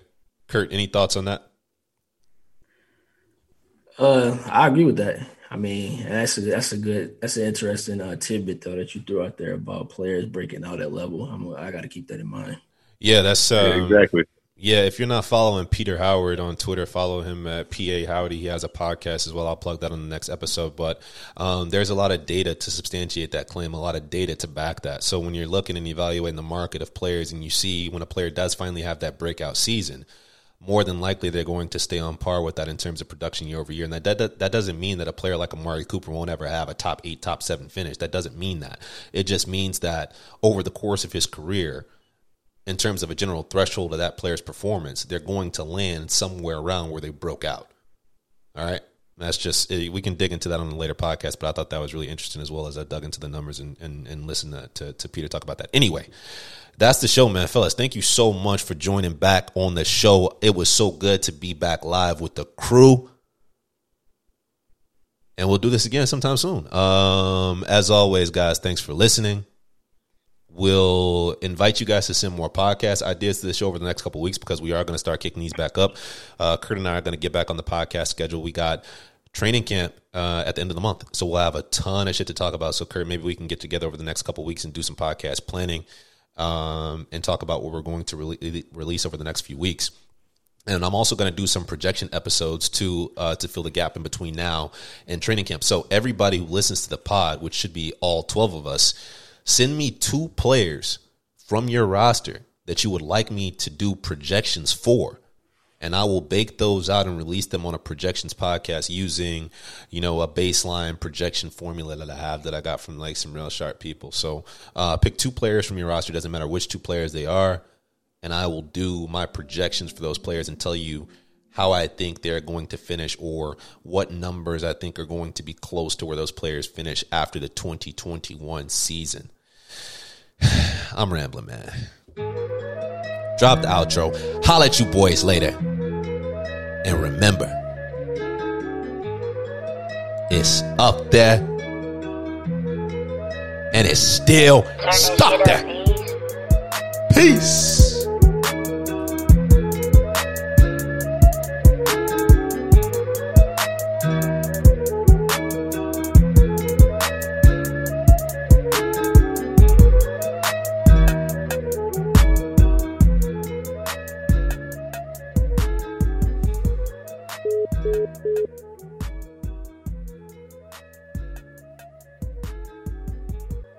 Kurt, any thoughts on that? Uh, I agree with that. I mean, that's a that's a good that's an interesting uh, tidbit though that you threw out there about players breaking out at level. I'm, I got to keep that in mind. Yeah, that's um, yeah, exactly Yeah, if you're not following Peter Howard on Twitter, follow him at PA Howdy. He has a podcast as well. I'll plug that on the next episode. But um, there's a lot of data to substantiate that claim, a lot of data to back that. So when you're looking and evaluating the market of players and you see when a player does finally have that breakout season, more than likely they're going to stay on par with that in terms of production year over year. And that, that, that doesn't mean that a player like Amari Cooper won't ever have a top eight, top seven finish. That doesn't mean that. It just means that over the course of his career – in terms of a general threshold of that player's performance, they're going to land somewhere around where they broke out. All right. That's just, eh, we can dig into that on a later podcast, but I thought that was really interesting as well as I dug into the numbers and, and, and listened to, to, to Peter talk about that. Anyway, that's the show, man. Fellas, thank you so much for joining back on the show. It was so good to be back live with the crew. And we'll do this again sometime soon. Um, as always, guys, thanks for listening. We'll invite you guys to send more podcast ideas to the show over the next couple weeks because we are going to start kicking these back up. Uh, Kurt and I are going to get back on the podcast schedule. We got training camp uh, at the end of the month, so we'll have a ton of shit to talk about. So, Kurt, maybe we can get together over the next couple weeks and do some podcast planning um, and talk about what we're going to re- release over the next few weeks. And I'm also going to do some projection episodes to uh, to fill the gap in between now and training camp. So everybody who listens to the pod, which should be all 12 of us, Send me two players from your roster that you would like me to do projections for. And I will bake those out and release them on a projections podcast using, you know, a baseline projection formula that I have that I got from like some real sharp people. So uh, pick two players from your roster. Doesn't matter which two players they are. And I will do my projections for those players and tell you how I think they're going to finish or what numbers I think are going to be close to where those players finish after the 2021 season. (sighs) I'm rambling, man. Drop the outro. Holla at you boys later. And remember, it's up there and it's still stuck there. Peace.